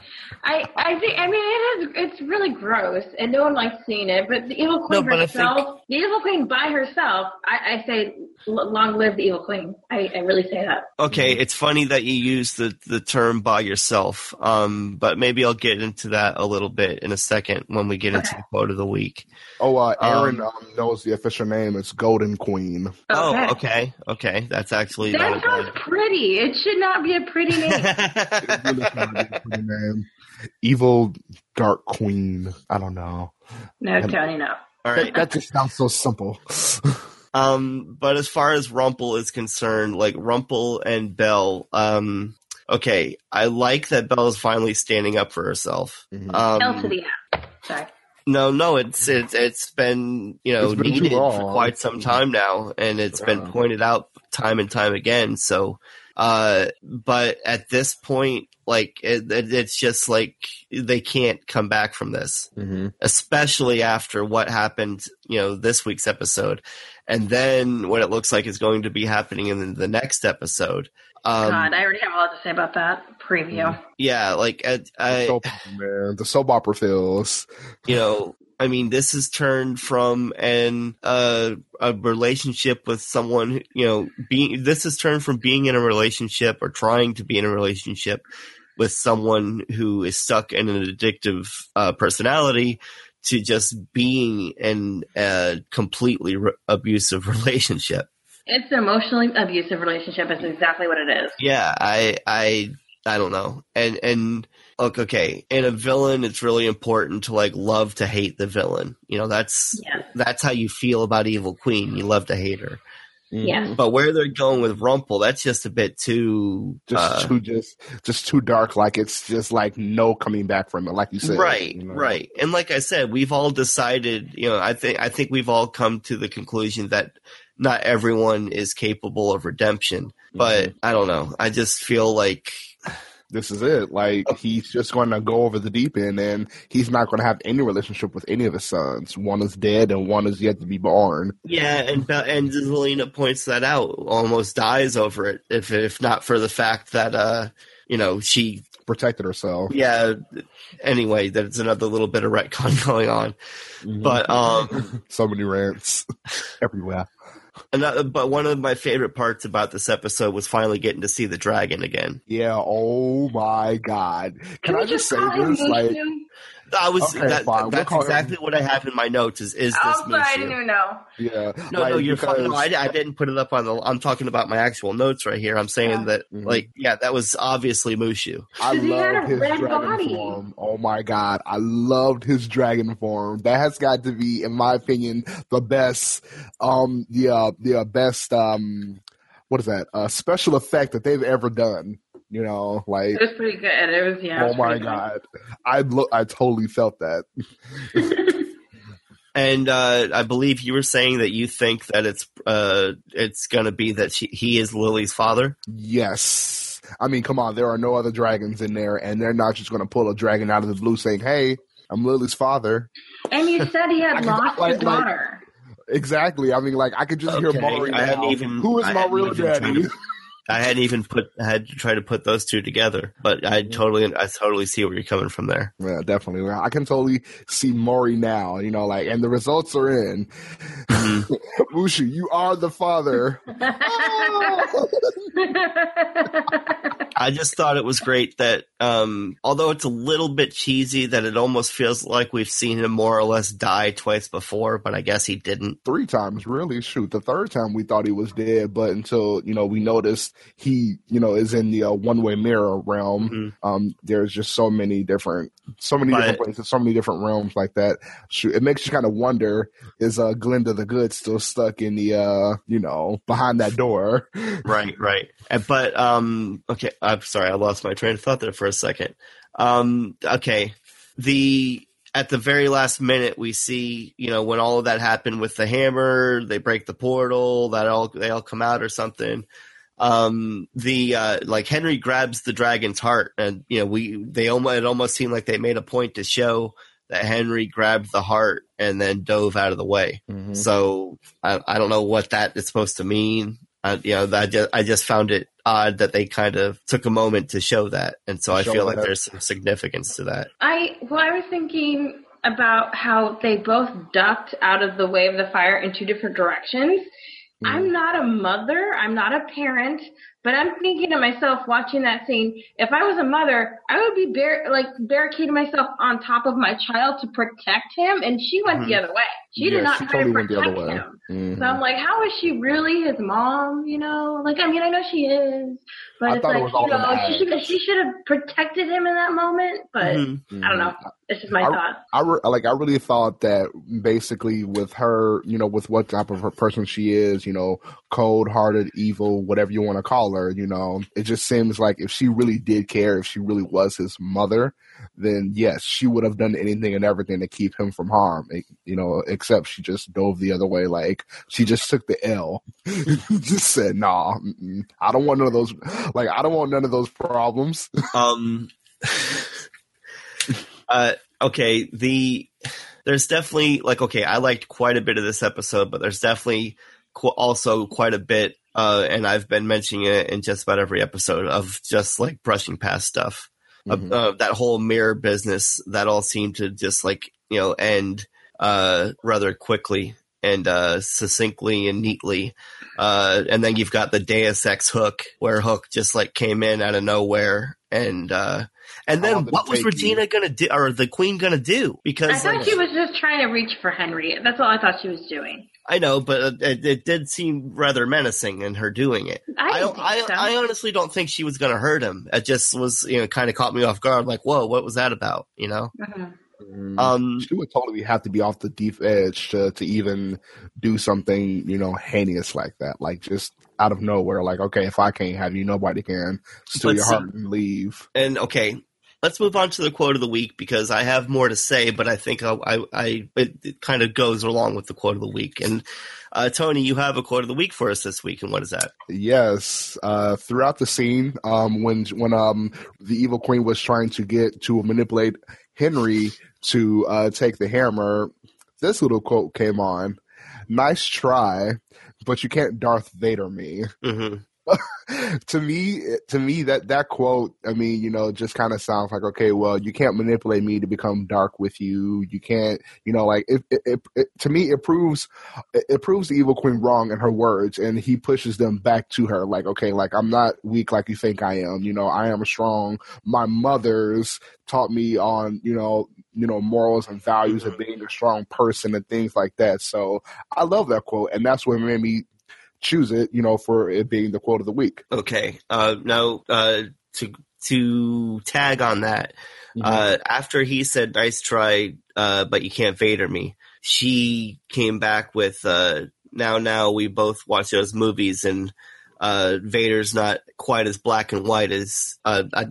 I I think I mean it is it's really gross and no one likes seeing it. But the evil queen No, but I think- herself, the evil queen by herself, I, I say long live the evil queen. I, I really say that. Okay, it's funny that you use the, the term by yourself, um, but maybe I'll get into that a little bit in a second when we get into the quote of the week. Oh, uh, Aaron Um, um, knows the official name. It's Golden Queen. Oh, okay, okay, that's actually That not sounds pretty. It should not be a pretty name. bad. Really kind of a pretty name. Evil Dark Queen. I don't know. no, Tony, no. All right. That just sounds so simple. Um, but as far as Rumple is concerned, like Rumple and Belle, um, okay, I like that Belle is finally standing up for herself. Mhm. Um, L to the F. Sorry. No, no, it's it's it's been you know been needed for quite some time now, and it's been pointed out time and time again. So, uh, but at this point, like it, it, it's just like they can't come back from this, Mm-hmm. especially after what happened, you know, this week's episode, and then what it looks like is going to be happening in the next episode. Um, God, I already have a lot to say about that preview. yeah, like I, The I, soap man. The soap opera feels. you know i mean this has turned from an uh, a relationship with someone who- you know being this has turned from being in a relationship or trying to be in a relationship with someone who is stuck in an addictive uh, personality to just being in a completely re- abusive relationship It's an emotionally abusive relationship. Is exactly what it is. yeah i i i don't know and and look okay in a villain it's really important to like love to hate the villain you know that's Yeah. that's how you feel about evil queen you love to hate her Yeah. but where they're going with rumple that's just a bit too Just uh, too just just too dark. Like it's just like no coming back from it. Like you said. right you know? right and like i said we've all decided you know i think i think we've all come to the conclusion that not everyone is capable of redemption but i don't know i just feel like This is it. Like he's just going to go over the deep end, and he's not going to have any relationship with any of his sons. One is dead, and one is yet to be born. Yeah, and and Zelena points that out. Almost dies over it, if if not for the fact that uh, you know, she. Protected herself. Yeah. Anyway, that's another little bit of retcon going on, but um, so many rants everywhere. Another, but one of my favorite parts about this episode was finally getting to see the dragon again. Yeah. Oh my God. Can we I just say this? Like, Mushu? I was Okay, that, fine. We'll that's call him- exactly what I have in my notes. Is is this Oh, sorry, I Mushu. didn't even know. Yeah. No, like, no, you're fine. No, I, I didn't put it up on the. I'm talking about my actual notes right here. I'm saying Yeah. that, Mhm. like, yeah, that was obviously Mushu. I he love his dragon body. form. Oh my god, I loved his dragon form. That has got to be, in my opinion, the best. Um, the uh, the uh, best. Um, what is that? Uh, special effect that they've ever done. You know, like It was pretty good. It was yeah. oh was my pretty good. god, I look, I totally felt that. And uh, I believe you were saying that you think that it's uh, it's gonna be that she, he is Lily's father. Yes. I mean, come on, there are no other dragons in there, and they're not just going to pull a dragon out of the blue saying, "Hey, I'm Lily's father." And you said he had can- lost like- his daughter. Exactly. I mean, like I could just hear Okay, Maury I now. even- Who is I my real even daddy? tried I hadn't even put I had to try to put those two together, but I totally I totally see where you're coming from there. Yeah, definitely. I can totally see Maury now, you know, like, and the results are in. Mhm. Mushu, you are the father. I just thought it was great that, um, although it's a little bit cheesy, that it almost feels like we've seen him more or less die twice before, but I guess he didn't. Three times, really. Shoot, the third time we thought he was dead, but until you know we noticed he, you know, is in the uh, one-way mirror realm. Mhm. Um, there's just so many different, so many But- different places, so many different realms like that. Shoot, it makes you kind of wonder: is uh, Glinda the Good still stuck in the, uh, you know, behind that door? Right, right. But, um, okay, I'm sorry, I lost my train of thought there for a second. Um, okay. The, at the very last minute, we see, you know, when all of that happened with the hammer, they break the portal, that all, they all come out or something. Um, the, uh, like Henry grabs the dragon's heart and, you know, we, they almost, it almost seemed like they made a point to show that Henry grabbed the heart and then dove out of the way. Mm-hmm. So I, I don't know what that is supposed to mean. I, you know, that just, I just found it odd that they kind of took a moment to show that, and so I Show feel like that. there's some significance to that. I well, I was thinking about how they both ducked out of the way of the fire in two different directions. Mm. I'm not a mother, I'm not a parent, but I'm thinking to myself watching that scene, if I was a mother, I would be bar- like barricading myself on top of my child to protect him, and she went the other way. She Mm-hmm. Yeah, did not she try totally to the protect other way. him. Mhm. So I'm like, how is she really his mom? You know, like I mean, I know she is, but I it's thought it like was you know, she should she should have protected him in that moment. But Mhm. I don't know. It's just my I- thought. I re- like. I really thought that basically with her, you know, with what type of her person she is, you know, cold-hearted, evil, whatever you want to call her, you know, it just seems like if she really did care, if she really was his mother, then yes, she would have done anything and everything to keep him from harm. You know, except she just dove the other way. Like she just took the L. just said, "Nah. I don't want none of those. Like I don't want none of those problems." Um, uh, okay, the there's definitely like okay, I liked quite a bit of this episode, but there's definitely also quite a bit, uh, and I've been mentioning it in just about every episode of just like brushing past stuff. Uh, uh, that whole mirror business that all seemed to just like you know end uh, rather quickly and uh, succinctly and neatly. Uh, and then you've got the Deus Ex Hook, where Hook just like came in out of nowhere, and uh, and then long did it what was take Regina gonna do, or the Queen gonna do? Because I thought like, she was just trying to reach for Henry. That's all I thought she was doing. I know, but uh, it, it did seem rather menacing in her doing it. I I, didn't think I, so. I honestly don't think she was going to hurt him. It just was, you know, kind of caught me off guard. Like, whoa, what was that about? You know? Mhm. Mm. Um, she would totally have to be off the deep edge to, to even do something, you know, heinous like that. Like just out of nowhere, like, okay, if I can't have you, nobody can. Steal But your see- heart and leave. and okay, let's move on to the quote of the week because I have more to say, but I think I, I, I it, it kind of goes along with the quote of the week. And uh, Tony, you have a quote of the week for us this week, and what is that? Yes. Uh, throughout the scene, um, when when um the evil queen was trying to get to manipulate Henry to uh, take the hammer, this little quote came on. Nice try, but you can't Darth Vader me. hmm to me, to me that that quote, I mean, you know, just kind of sounds like okay, well, you can't manipulate me to become dark with you. You can't, you know, like it. it, it, it to me, it proves it, it proves the evil queen wrong in her words, and he pushes them back to her. Like, okay, like I'm not weak like you think I am. You know, I am strong. My mother's taught me on, you know, you know, morals and values of mm-hmm. being a strong person and things like that. So I love that quote, and that's what made me choose it, you know, for it being the quote of the week. Okay. Uh, now, uh, to to tag on that, Mm-hmm. uh, after he said "nice try," uh, but you can't Vader me, she came back with uh, "now, now we both watch those movies, and uh, Vader's not quite as black and white as." Uh, I,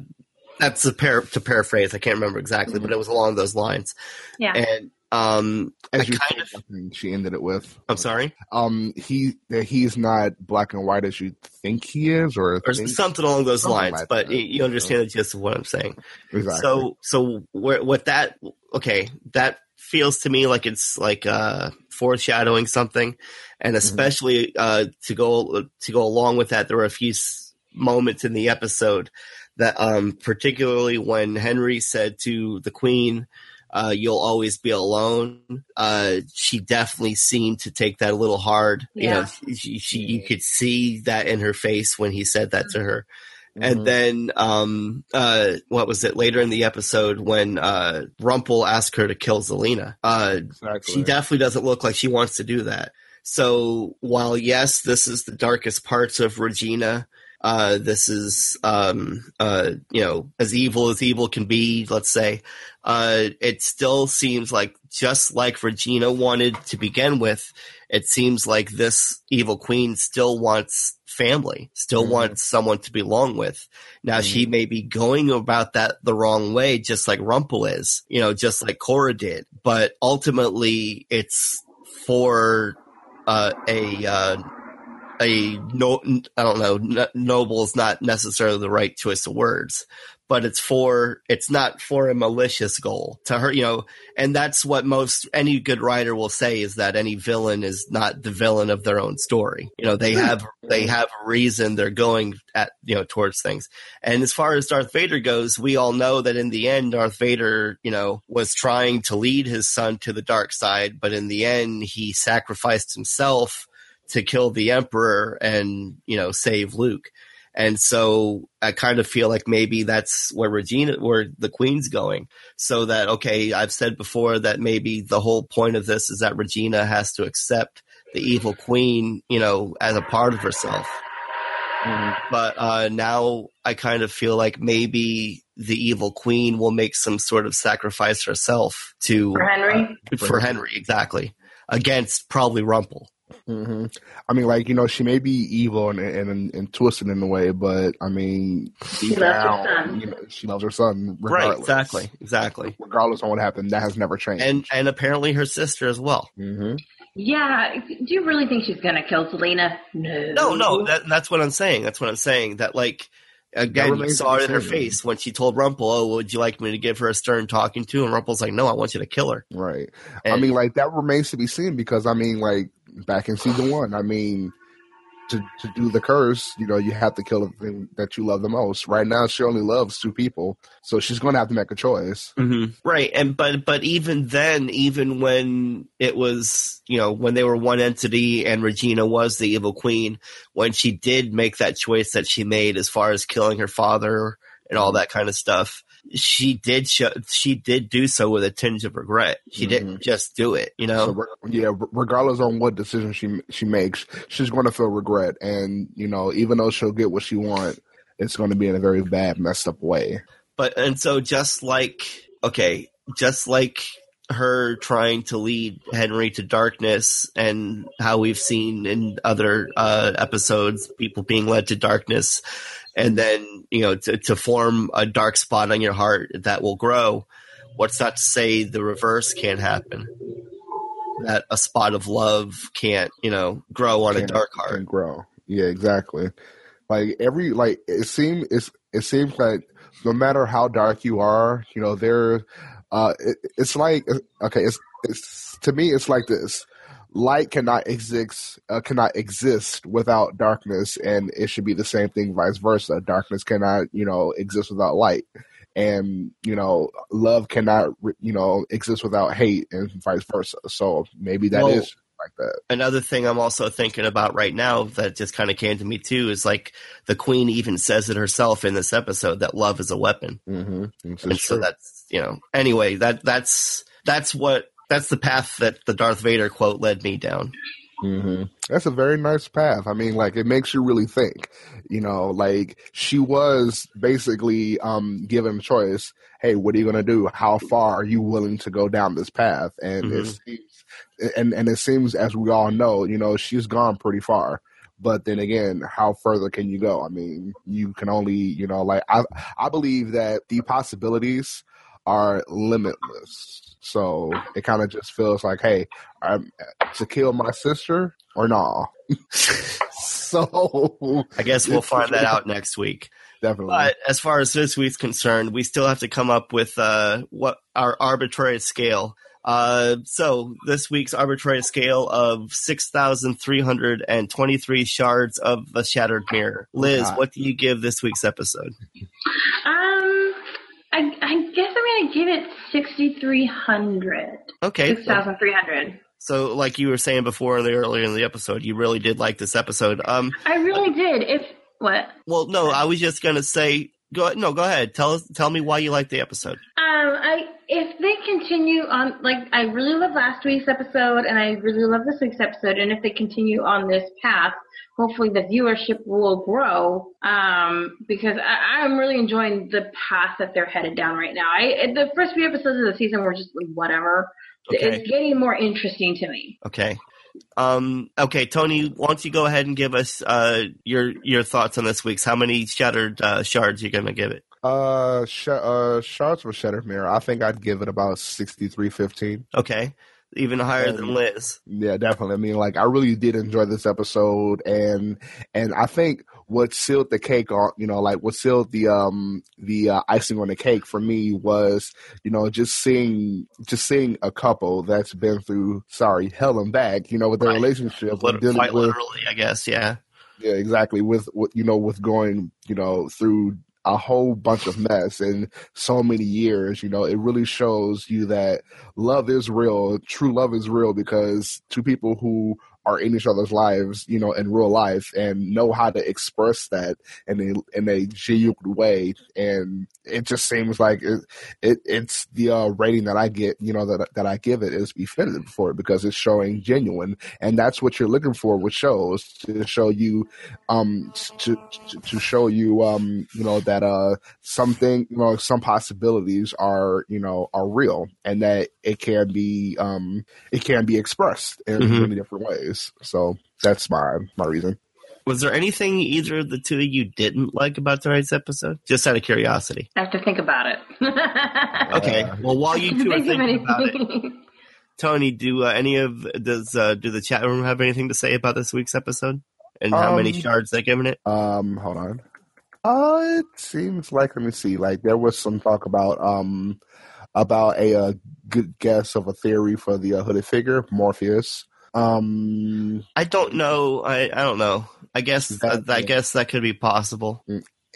that's a par- to paraphrase. I can't remember exactly, but it was along those lines. Yeah. And um, I As you kind of. She ended it with, I'm sorry, um, he that he's not black and white as you think he is, or, or something along those Something lines. like but that. you, understand the gist of what I'm saying. exactly. So, so where, what that, okay, that feels to me like it's like, uh, foreshadowing something. And Mm-hmm. especially, uh, to go, to go along with that, there were a few s- moments in the episode that, um, particularly when Henry said to the queen, uh, you'll always be alone. Uh, she definitely seemed to take that a little hard. You know, she, she, you could see that in her face when he said that to her. Mm-hmm. And then, um, uh, what was it later in the episode when, uh, Rumple asked her to kill Zelena? Uh, exactly. she definitely doesn't look like she wants to do that. So while yes, this is the darkest parts of Regina, uh, this is, um, uh, you know, as evil as evil can be, let's say, uh, it still seems like just like Regina wanted to begin with, it seems like this evil queen still wants family, still Mhm. wants someone to belong with. Now she may be going about that the wrong way, just like Rumple is, you know, just like Cora did. But ultimately, it's for uh, a uh, a no, I don't know, n- noble is not necessarily the right choice of words, but it's for it's not for a malicious goal to hurt, you know, and that's what most any good writer will say is that any villain is not the villain of their own story. You know, they have they hmm. have a reason they're going at you know towards things. And as far as Darth Vader goes, we all know that in the end, Darth Vader, you know, was trying to lead his son to the dark side, but in the end, he sacrificed himself to kill the Emperor and you know save Luke. And so I kind of feel like maybe that's where Regina, where the Queen's going. So that okay, I've said before that maybe the whole point of this is that Regina has to accept the evil Queen, you know, as a part of herself but uh, now I kind of feel like maybe the evil queen will make some sort of sacrifice herself to For Henry? uh, for Henry exactly against probably Rumple. Hmm I mean, like you know, she may be evil and and, and, and twisted in a way, but I mean, She deep loves her son. You know, she loves her son, Right, exactly, exactly, Regardless of what happened, that has never changed. and and apparently her sister as well. hmm Yeah. Do you really think she's gonna kill Zelena? No. No, no, that, that's what I'm saying. That's what I'm saying. That like again, you saw it in her face when she told Rumple, "Oh, would you like me to give her a stern talking to?" And Rumple's like, "No, I want you to kill her." Right. I mean, like that remains to be seen because I mean, like back in season one, I mean, to to do the curse, you know, you have to kill the thing that you love the most. Right now, she only loves two people, so she's going to have to make a choice. Mm-hmm. Right, and but but even then, even when it was you know when they were one entity and Regina was the evil queen, when she did make that choice that she made as far as killing her father and all that kind of stuff, she did show, she did do so with a tinge of regret. She didn't mm-hmm. just do it, you know. So, yeah, regardless on what decision she she makes, she's going to feel regret, and you know, even though she'll get what she want, it's going to be in a very bad, messed up way. but and so just like okay just like her trying to lead henry to darkness and how we've seen in other uh episodes people being led to darkness and then you know to, to form a dark spot on your heart that will grow what's not to say the reverse can't happen that a spot of love can't you know grow on a Can't- dark can heart grow. Yeah, exactly. Like every like it seems it seems like no matter how dark you are, you know, there uh it, it's like okay, it's it's to me it's like this. light cannot exist uh, cannot exist without darkness, and it should be the same thing, vice versa. Darkness cannot you know exist without light, and you know love cannot you know exist without hate, and vice versa. So maybe that is Well- like that. Another thing I'm also thinking about right now that just kind of came to me too is like the queen even says it herself in this episode that love is a weapon. Mm-hmm. And so true. that's you know anyway that that's that's what that's the path that the Darth Vader quote led me down. hmm That's a very nice path. I mean, like it makes you really think. You know, like she was basically um given a choice. Hey, what are you gonna do? How far are you willing to go down this path? And it Mhm. seems, and and it seems, as we all know, you know, she's gone pretty far. But then again, how further can you go? I mean, you can only, you know, like I, I believe that the possibilities are limitless. So it kind of just feels like, hey, um, to kill my sister or nah. so I guess we'll find that out next week. definitely. But as far as this week's concerned, we still have to come up with uh, what our arbitrary scale. Uh, so this week's arbitrary scale of six thousand three hundred and twenty-three shards of the shattered mirror. Liz, God. what do you give this week's episode? Um, I, I guess I'm gonna give it sixty three hundred. Okay, Six thousand three hundred. so like you were saying before, the earlier in the episode, you really did like this episode. Um, I really did. If what? well, no, I was just gonna say, go no, go ahead. Tell us, tell me why you like the episode. Um, I if they continue on, like I really love last week's episode, and I really love this week's episode, and if they continue on this path, hopefully the viewership will grow. Um, because I, I'm really enjoying the path that they're headed down right now. I the first few episodes of the season were just like, whatever. Okay. It's getting more interesting to me. Okay. Um, okay, Tony, why don't you go ahead and give us uh, your your thoughts on this week's? How many shattered uh, shards you're gonna give it? uh, sh- uh, shards for Shattered Mirror. I think I'd give it about sixty three fifteen. Okay, even higher than Um, Liz. Yeah, definitely. I mean, like I really did enjoy this episode, and and I think what sealed the cake on, you know, like what sealed the um the uh, icing on the cake for me was, you know, just seeing just seeing a couple that's been through, sorry, hell and back, you know, with their Right. relationship, Lit- and dealing quite with, literally, I guess. Yeah. yeah, exactly, with, with you know, with going, you know, through a whole bunch of mess in so many years, you know, it really shows you that love is real. True love is real because two people who are in each other's lives, you know, in real life and know how to express that in a, in a genuine way. And it just seems like it, it it's the uh, rating that I get, you know, that, that I give it is befitted for it because it's showing genuine. And that's what you're looking for with shows to show you, um, to, to, to show you, um, you know, that, uh, something, you know, some possibilities are, you know, are real and that it can be, um, it can be expressed in Mhm. many different ways. So that's my, my reason. Was there anything either of the two of you didn't like about tonight's episode? Just out of curiosity. I have to think about it. Okay. Well, while you two are Think thinking about it. Tony, do uh, any of does uh, do the chat room have anything to say about this week's episode and how many Um, shards they're giving it? Um, hold on. Uh, it seems like let me see. Like there was some talk about um about a, uh good guess of a theory for the uh, hooded figure Morpheus. Um, I don't know. I, I don't know. I guess That- I guess that could be possible.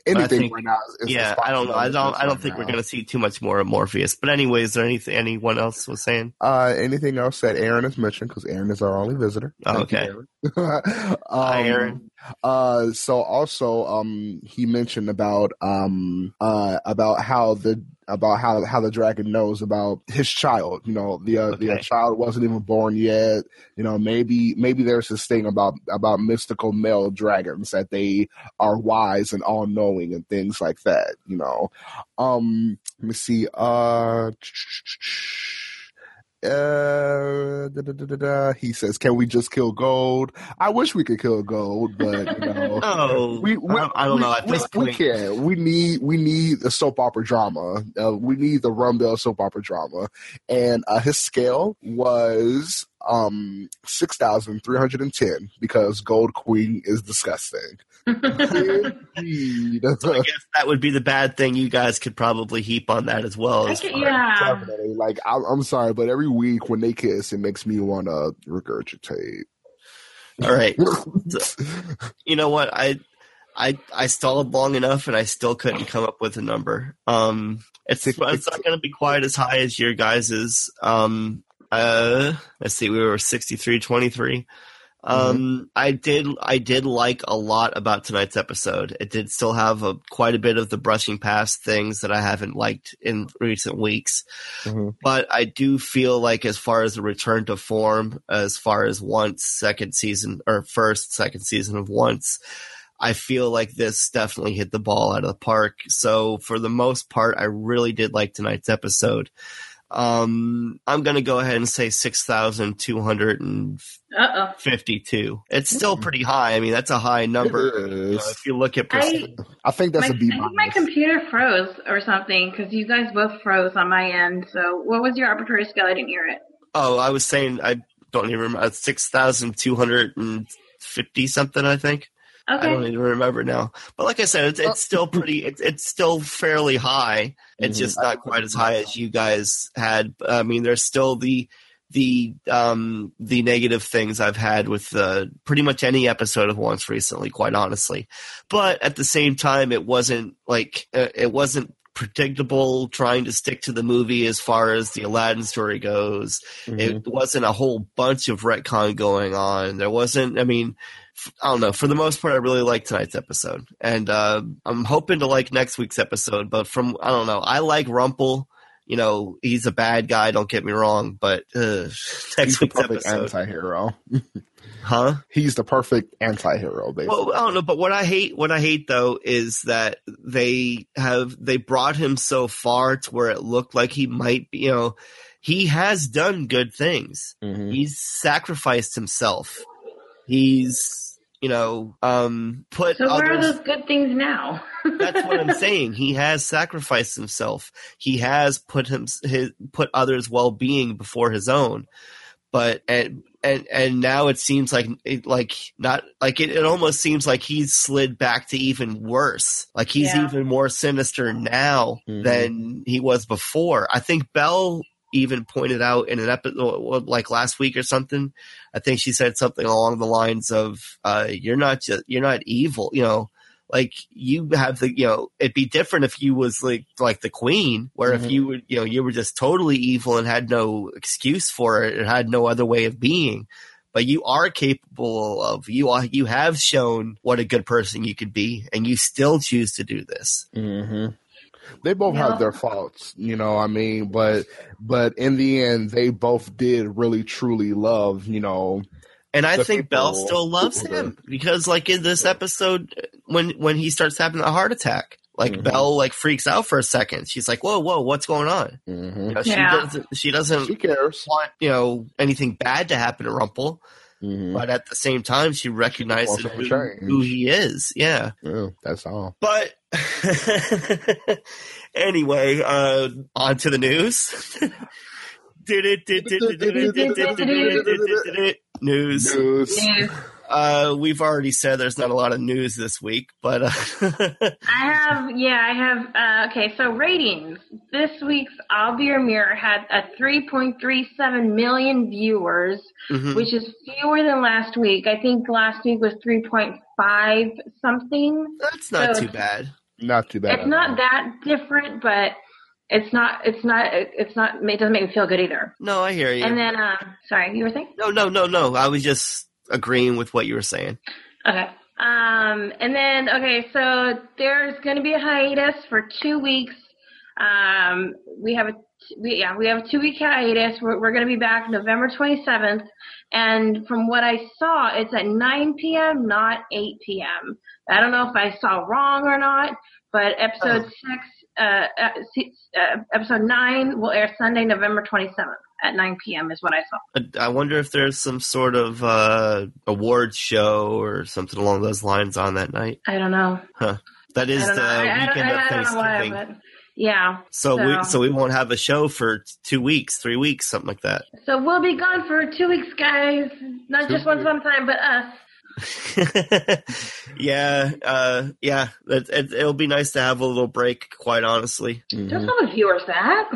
anything think- right now. Yeah, I don't know. I don't. I don't right think we're gonna see too much more of Morpheus. But anyway, is there anything anyone else was saying? Uh, anything else that Aaron has mentioned because Aaron is our only visitor. Oh, Thank you, okay. Aaron. um, Hi, Aaron. Uh, so also, um, he mentioned about um, uh, about how the about how how the dragon knows about his child. You know, the uh, the uh, child wasn't even born yet. You know, maybe maybe there's this thing about about mystical male dragons that they are wise and all knowing and things like that. You know, um, let me see. Uh. Uh, da, da, da. He says, "Can we just kill gold?" I wish we could kill gold, but you know, Oh, we, we, I don't- I don't we- know. At we, this we point- can't. We need we need the soap opera drama. Uh, we need the Rumbelle soap opera drama, and uh, his scale was um six thousand three hundred and ten because Gold Queen is disgusting. Indeed. So I guess that would be the bad thing you guys could probably heap on that as well. As could- yeah. Definitely. Like I'm, I'm sorry, but every week when they kiss, it makes me want to regurgitate. All right. You know what? I I I stalled long enough and I still couldn't come up with a number. Um it's it's not going to be quite as high as your guys's um uh let's see we were 6323. Um I did I did like a lot about tonight's episode. It did still have a quite a bit of the brushing past things that I haven't liked in recent weeks. Mhm. But I do feel like as far as the return to form, as far as once second season or first second season of once, I feel like this definitely hit the ball out of the park. So for the most part, I really did like tonight's episode. Um, I'm gonna go ahead and say six thousand two hundred and Uh oh. fifty-two. It's still pretty high. I mean, that's a high number. You know, if you look at I, percent, I think that's my, a B I think my computer froze or something because you guys both froze on my end. So what was your arbitrary scale? I didn't hear it. oh, I was saying I don't even remember. Six thousand two hundred and fifty something. I think. I don't even remember now. But like I said, it's, it's still pretty. It's, it's still fairly high. It's Mhm. just not quite as high as you guys had. I mean, there's still the the um the negative things I've had with uh, pretty much any episode of Once recently, quite honestly. But at the same time, it wasn't like uh, it wasn't predictable trying to stick to the movie as far as the Aladdin story goes Mhm. it wasn't a whole bunch of retcon going on. There wasn't. I mean, f- I don't know. For the most part, I really like tonight's episode, and uh, I'm hoping to like next week's episode. But from I don't know. I like Rumple. You know, he's a bad guy. Don't get me wrong, but uh, He's next the week's perfect episode, anti-hero. huh? He's the perfect anti-hero, basically. Well, I don't know, but what I hate, what I hate though, is that they have they brought him so far to where it looked like he might be. You know, he has done good things. Mhm. He's sacrificed himself. He's you know um put So where are those good things now? That's what I'm saying. He has sacrificed himself. He has put him his put others' well being before his own. But and and and now it seems like it like not like it, it almost seems like he's slid back to even worse. Like he's Yeah. even more sinister now Mhm. than he was before. I think Belle even pointed out in an episode like last week or something. I think she said something along the lines of, uh, "You're not just you're not evil, you know." Like you have the, you know, it'd be different if you was like like the queen, where if Mhm. you would, you know, you were just totally evil and had no excuse for it, and had no other way of being. But you are capable of you are you have shown what a good person you could be, and you still choose to do this. hmm They both Yeah. have their faults, you know. I mean, but but in the end, they both did really truly love, you know. And I think people Belle still loves who- him because, like in this episode, when when he starts having a heart attack, like Mhm. Belle like freaks out for a second. She's like, "Whoa, whoa, what's going on?" hmm You know, she Yeah. doesn't. She doesn't She cares. want you know anything bad to happen to Rumple, hmm but at the same time, she recognizes who, who he is. Yeah, Yeah, that's all. but anyway, uh, on to the news. News. News. News. Uh, we've already said there's not a lot of news this week, but uh, I have, yeah, I have. Uh, okay, so ratings. This week's I'll Be Your Mirror had a 3.37 million viewers, mhm. which is fewer than last week. I think last week was 3.5 something. that's not so too bad. Not too bad. It's not that different, but it's not. It's not. It's not. It doesn't make me feel good either. No, I hear you. And then, um, sorry, you were saying? no, no, no, no. I was just agreeing with what you were saying. Okay. Um, and then, okay, so there's going to be a hiatus for two weeks. Um, we have a, we, yeah, we have a two week hiatus. We're, we're going to be back November 27th. And from what I saw, it's at 9 p.m., not 8 p.m. I don't know if I saw wrong or not, but episode six, uh, uh, uh, episode nine will air Sunday, November 27th at 9 p.m. is what I saw. I- I wonder if there's some sort of uh, awards show or something along those lines on that night. I don't know. That is the know. I- I don't- weekend I- of I don't know why, but Yeah. So, we So- so we won't have a show for two weeks, three weeks, something like that. So we'll be gone for two weeks, guys. Not just once one time, but us. yeah, uh, yeah. It, it, it'll be nice to have a little break. Quite honestly. Don't tell the viewers that.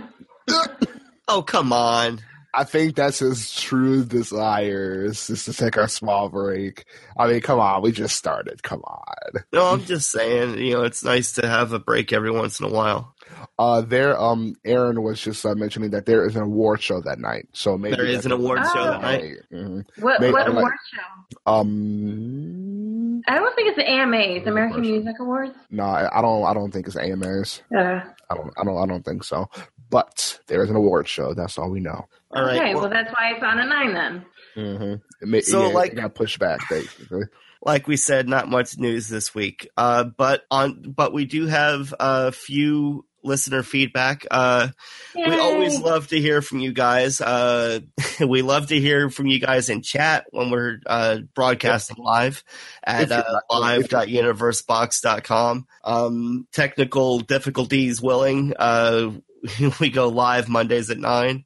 Oh come on. I think that's his true desires, is to take a small break. I mean, come on, we just started. Come on. No, I'm just saying. You know, it's nice to have a break every once in a while. Uh, there, um, Aaron was just uh, mentioning that there is an award show that night, so maybe There is an award show Oh. that night. hmm What Maybe- what I'm like- award show? Um, I don't think it's the AMAs, American Music Awards. no, I I don't. I don't think it's AMAs. Uh, I don't. I don't. I don't think so. But there is an award show. That's all we know. All right. okay, well, well, that's why it's on at nine then. Mm-hmm. It may, So, yeah, like- it got pushed back basically. like we said, not much news this week. Uh, but on, but we do have a few listener feedback. Uh, we always love to hear from you guys. Uh, we love to hear from you guys in chat when we're uh, broadcasting live at uh, not- live.universebox.com. Um, technical difficulties willing, uh, we go live Mondays at 9.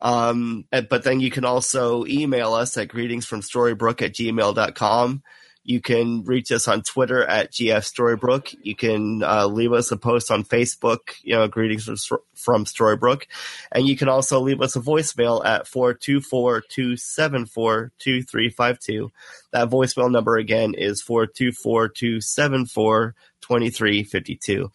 Um, but then you can also email us at greetingsfromstorybrook at gmail.com. You can reach us on Twitter at GF You can uh, leave us a post on Facebook, you know, greetings from, from Storybrooke. And you can also leave us a voicemail at 424-274-2352. That voicemail number again is 424-274-2352.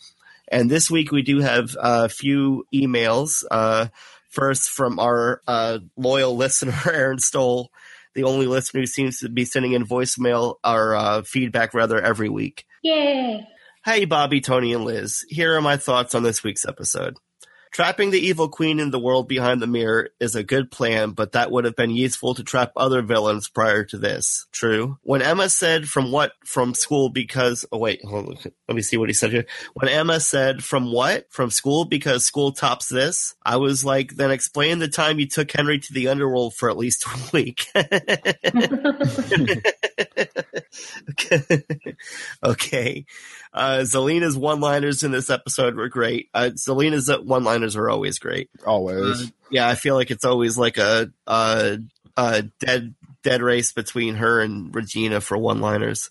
And this week we do have a few emails. Uh, first from our uh, loyal listener, Aaron Stoll, the only listener who seems to be sending in voicemail or uh, feedback rather every week. Yay. Hey, Bobby, Tony, and Liz. Here are my thoughts on this week's episode. Trapping the evil queen in the world behind the mirror is a good plan, but that would have been useful to trap other villains prior to this. True. When Emma said from what from school because oh wait, hold on, let me see what he said here. When Emma said from what from school because school tops this, I was like, then explain the time you took Henry to the underworld for at least a week. okay. okay. Uh, Zelena's one-liners in this episode were great. Uh, Zelena's one-liners are always great. Always. Uh, yeah, I feel like it's always like a, a, a dead dead race between her and Regina for one-liners.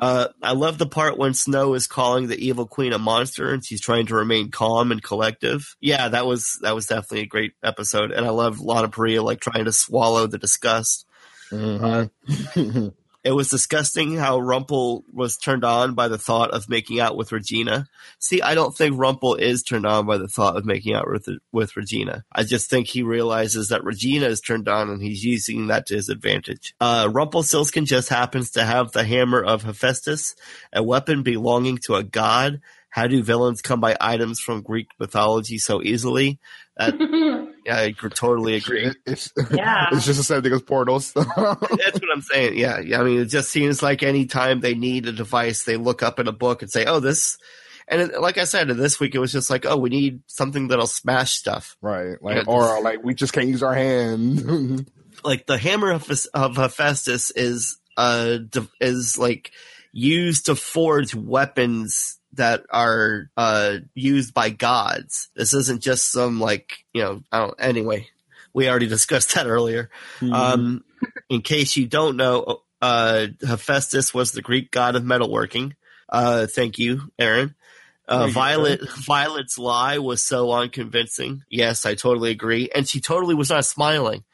Uh, I love the part when Snow is calling the evil queen a monster and she's trying to remain calm and collective. Yeah, that was that was definitely a great episode, and I love Lana Parrilla like trying to swallow the disgust. Mhm. It was disgusting how Rumple was turned on by the thought of making out with Regina. See, I don't think Rumple is turned on by the thought of making out with with Regina. I just think he realizes that Regina is turned on and he's using that to his advantage. Uh, Rumpelstiltskin just happens to have the hammer of Hephaestus, a weapon belonging to a god. How do villains come by items from Greek mythology so easily? That, I totally agree. It's, Yeah. it's just the same thing as portals. That's what I'm saying. Yeah, yeah. I mean, it just seems like anytime they need a device, they look up in a book and say, "Oh, this." And it, like I said, this week it was just like, "Oh, we need something that'll smash stuff." right. Like, Yeah, or like, we just can't use our hand. Like the hammer of, of Hephaestus is uh is like used to forge weapons that are uh used by gods. This isn't just some like you know. I don't. Anyway, we already discussed that earlier. Um, in case you don't know, uh, Hephaestus was the Greek god of metalworking. Uh, thank you, Aaron. Uh. Violet, Violet's lie was so unconvincing. Yes, I totally agree. And she totally was not smiling.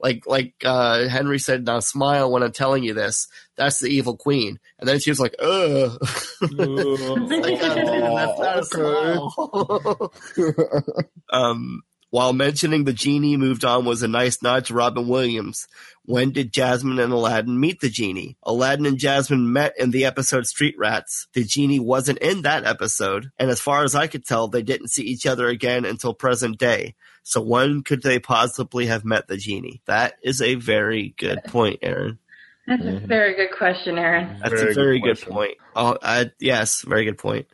Like, like, uh, Henry said, now smile when I'm telling you this. That's the evil queen. And then she was like, ugh. like, uh, dude, that's not a Oh, smile. um, while mentioning the genie moved on was a nice nod to Robin Williams. When did Jasmine and Aladdin meet the genie? Aladdin and Jasmine met in the episode Street Rats. The genie wasn't in that episode, and as far as I could tell, they didn't see each other again until present day. So when could they possibly have met the genie? That is a very good point, Aaron. That's a very good question, Aaron. That's Very a very good good, point. Oh, I, yes, very good point.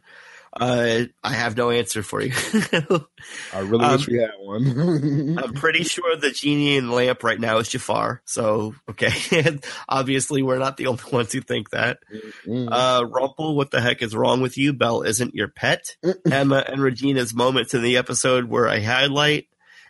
Uh, I have no answer for you. I really Um, wish we had one. I'm pretty sure the genie in the lamp right now is Jafar. So, okay. Obviously, we're not the only ones who think that. Uh, Rumple, what the heck is wrong with you? Belle isn't your pet. Emma and Regina's moments in the episode were a highlight.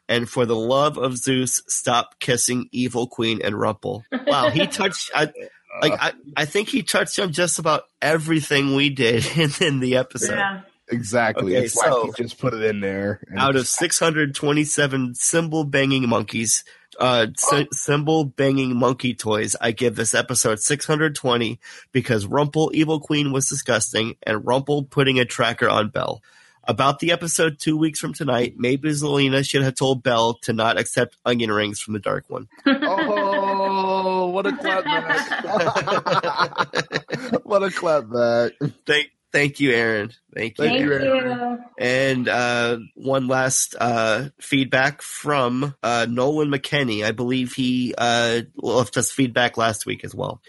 And for the love of Zeus, stop kissing Evil Queen and Rumple. Wow, he touched. I, like I, I think he touched on just about everything we did in, in the episode. Yeah. exactly. Okay, it's so- like he just put it in there. Out of 627 cymbal banging monkeys, uh, sy- cymbal banging monkey toys, I give this episode 620 because Rumple Evil Queen was disgusting and Rumple putting a tracker on Belle. About the episode two weeks from tonight, maybe Zelena should have told Belle to not accept onion rings from the Dark One. Oh, what a clapback! what a clapback! Thank, thank you, Aaron. Thank you. Thank Thank you, you. And uh, one last uh, feedback from uh, Nolan McKenney. I believe he uh, left us feedback last week as well.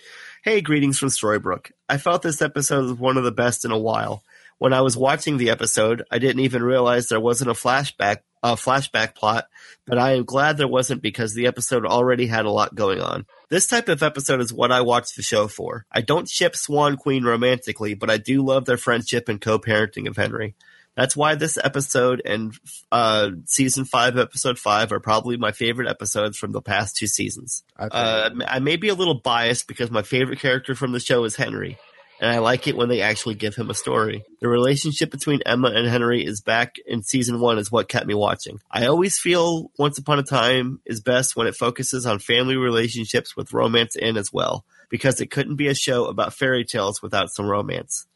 Hey, greetings from Storybrooke. I felt this episode was one of the best in a while. When I was watching the episode, I didn't even realize there wasn't a flashback a flashback plot, but I am glad there wasn't because the episode already had a lot going on. This type of episode is what I watch the show for. I don't ship Swan Queen romantically, but I do love their friendship and co-parenting of Henry. That's why this episode and uh, season five, episode five, are probably my favorite episodes from the past two seasons. Think- Uh, I may be a little biased because my favorite character from the show is Henry, and I like it when they actually give him a story. The relationship between Emma and Henry is back in season one is what kept me watching. I always feel Once Upon a Time is best when it focuses on family relationships with romance in as well, because it couldn't be a show about fairy tales without some romance.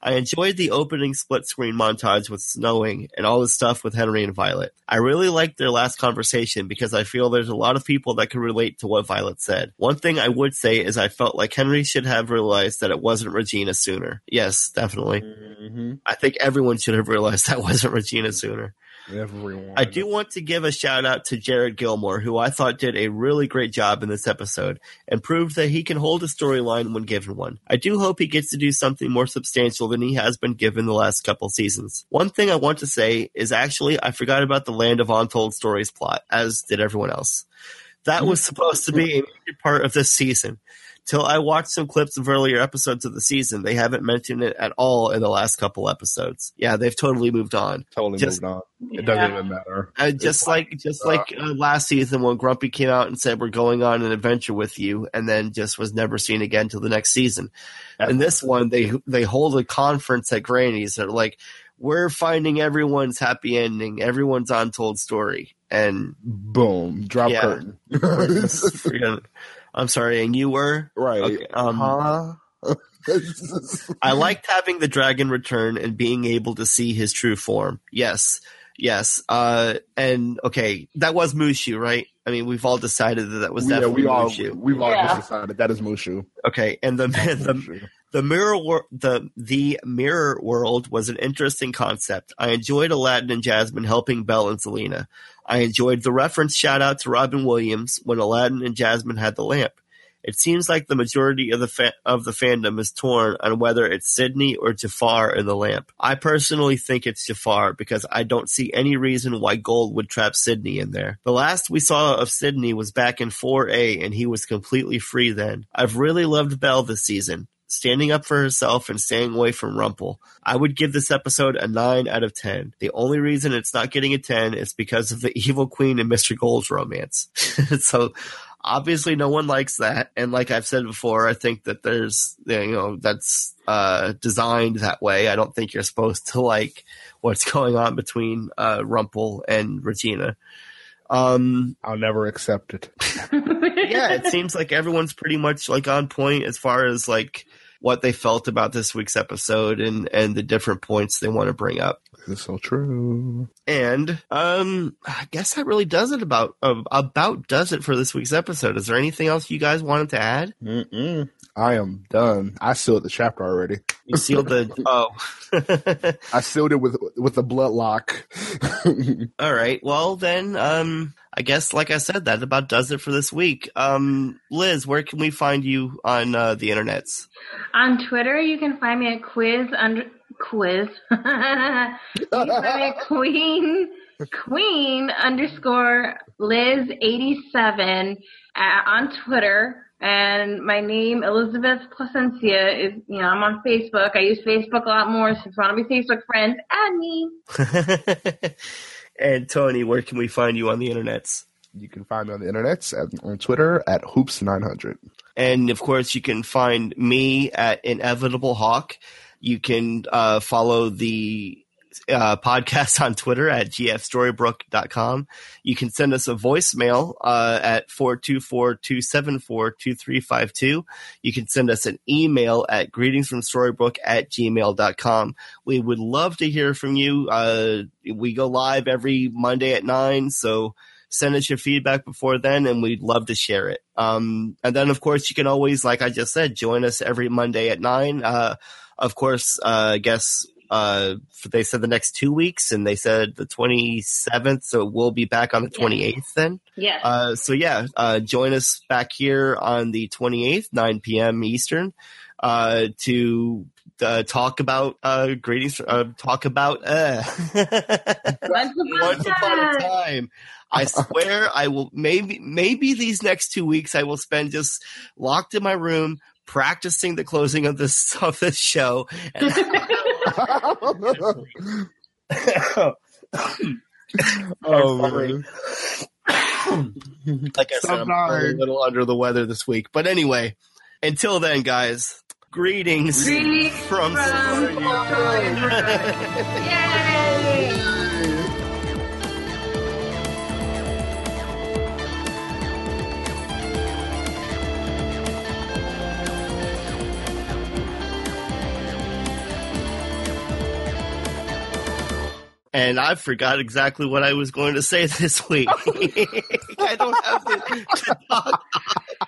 I enjoyed the opening split screen montage with snowing and all the stuff with Henry and Violet. I really liked their last conversation because I feel there's a lot of people that can relate to what Violet said. One thing I would say is I felt like Henry should have realized that it wasn't Regina sooner. Yes, definitely. Mhm. I think everyone should have realized that wasn't Regina sooner. Everyone. I do want to give a shout out to Jared Gilmore, who I thought did a really great job in this episode and proved that he can hold a storyline when given one. I do hope he gets to do something more substantial than he has been given the last couple seasons. One thing I want to say is actually I forgot about the Land of Untold Stories plot, as did everyone else. That was supposed to be a major part of this season. Till I watched some clips of earlier episodes of the season, they haven't mentioned it at all in the last couple episodes. Yeah, they've totally moved on. totally just- moved on. It Yeah. doesn't even matter. Uh, just It's like just uh, like uh, last season when Grumpy came out and said we're going on an adventure with you, and then just was never seen again till the next season. In this one, they they hold a conference at Granny's. They're like, we're finding everyone's happy ending, everyone's untold story, and Boom. Drop Yeah. curtain. Forget- I'm sorry, and you were right. Okay, um, huh? I liked having the dragon return and being able to see his true form. Yes. Yes. Uh, and okay, that was Mushu, right? I mean, we've all decided that that was yeah, definitely we all Mushu. we've all Yeah. just decided that is Mushu. Okay, and the the Mushu. The mirror wor- the the mirror world was an interesting concept. I enjoyed Aladdin and Jasmine helping Belle and Zelena. I enjoyed the reference shout out to Robin Williams when Aladdin and Jasmine had the lamp. It seems like the majority of the fa- of the fandom is torn on whether it's Sydney or Jafar in the lamp. I personally think it's Jafar because I don't see any reason why Gold would trap Sydney in there. The last we saw of Sydney was back in 4A and he was completely free then. I've really loved Belle this season standing up for herself and staying away from Rumple. I would give this episode a 9 out of 10. The only reason it's not getting a 10 is because of the Evil Queen and Mr. Gold's romance. so obviously no one likes that. And like I've said before, I think that there's, you know, that's uh, designed that way. I don't think you're supposed to like what's going on between uh, Rumple and Regina. Um, I'll never accept it. yeah, it seems like everyone's pretty much like on point as far as like what they felt about this week's episode and and the different points they want to bring up. It's all true. And um, I guess that really does it about uh, about does it for this week's episode. Is there anything else you guys wanted to add? Mm-mm. I am done. I sealed the chapter already. You sealed the oh. I sealed it with with the blood lock. All right. Well, then, um, I guess, like I said, that about does it for this week. Um, Liz, where can we find you on uh, the internets? On Twitter, you can find me at quiz under quiz. you can find me at Queen Queen underscore Liz eighty seven on Twitter. And my name, Elizabeth Placencia, is, you know, I'm on Facebook. I use Facebook a lot more. So if you want to be Facebook friends, add me. and Tony, where can we find you on the internets? You can find me on the internet at, on Twitter at hoops900. And of course, you can find me at Inevitable Hawk. You can uh, follow the uh, podcast on Twitter at gfstorybrooke.com. You can send us a voicemail uh, at 424-274-2352. You can send us an email at greetingsfromstorybrooke at gmail.com. We would love to hear from you. Uh, we go live every Monday at 9, so send us your feedback before then and we'd love to share it. Um, and then of course you can always, like I just said, join us every Monday at 9. Uh, of course, uh, I guess uh, they said the next two weeks, and they said the 27th, so we'll be back on the 28th then. Yeah. Uh, so yeah, uh, join us back here on the 28th, 9 p.m. Eastern, uh, to uh, talk about uh, greetings. Uh, talk about uh, Once upon a once upon a time. time. I swear, I will. Maybe, maybe these next two weeks, I will spend just locked in my room practicing the closing of this of this show. And oh, sorry. man. like I said, I'm Stop a little under the weather this week. But anyway, until then, guys, greetings, Greetings from, from and I forgot exactly what I was going to say this week. I don't have the,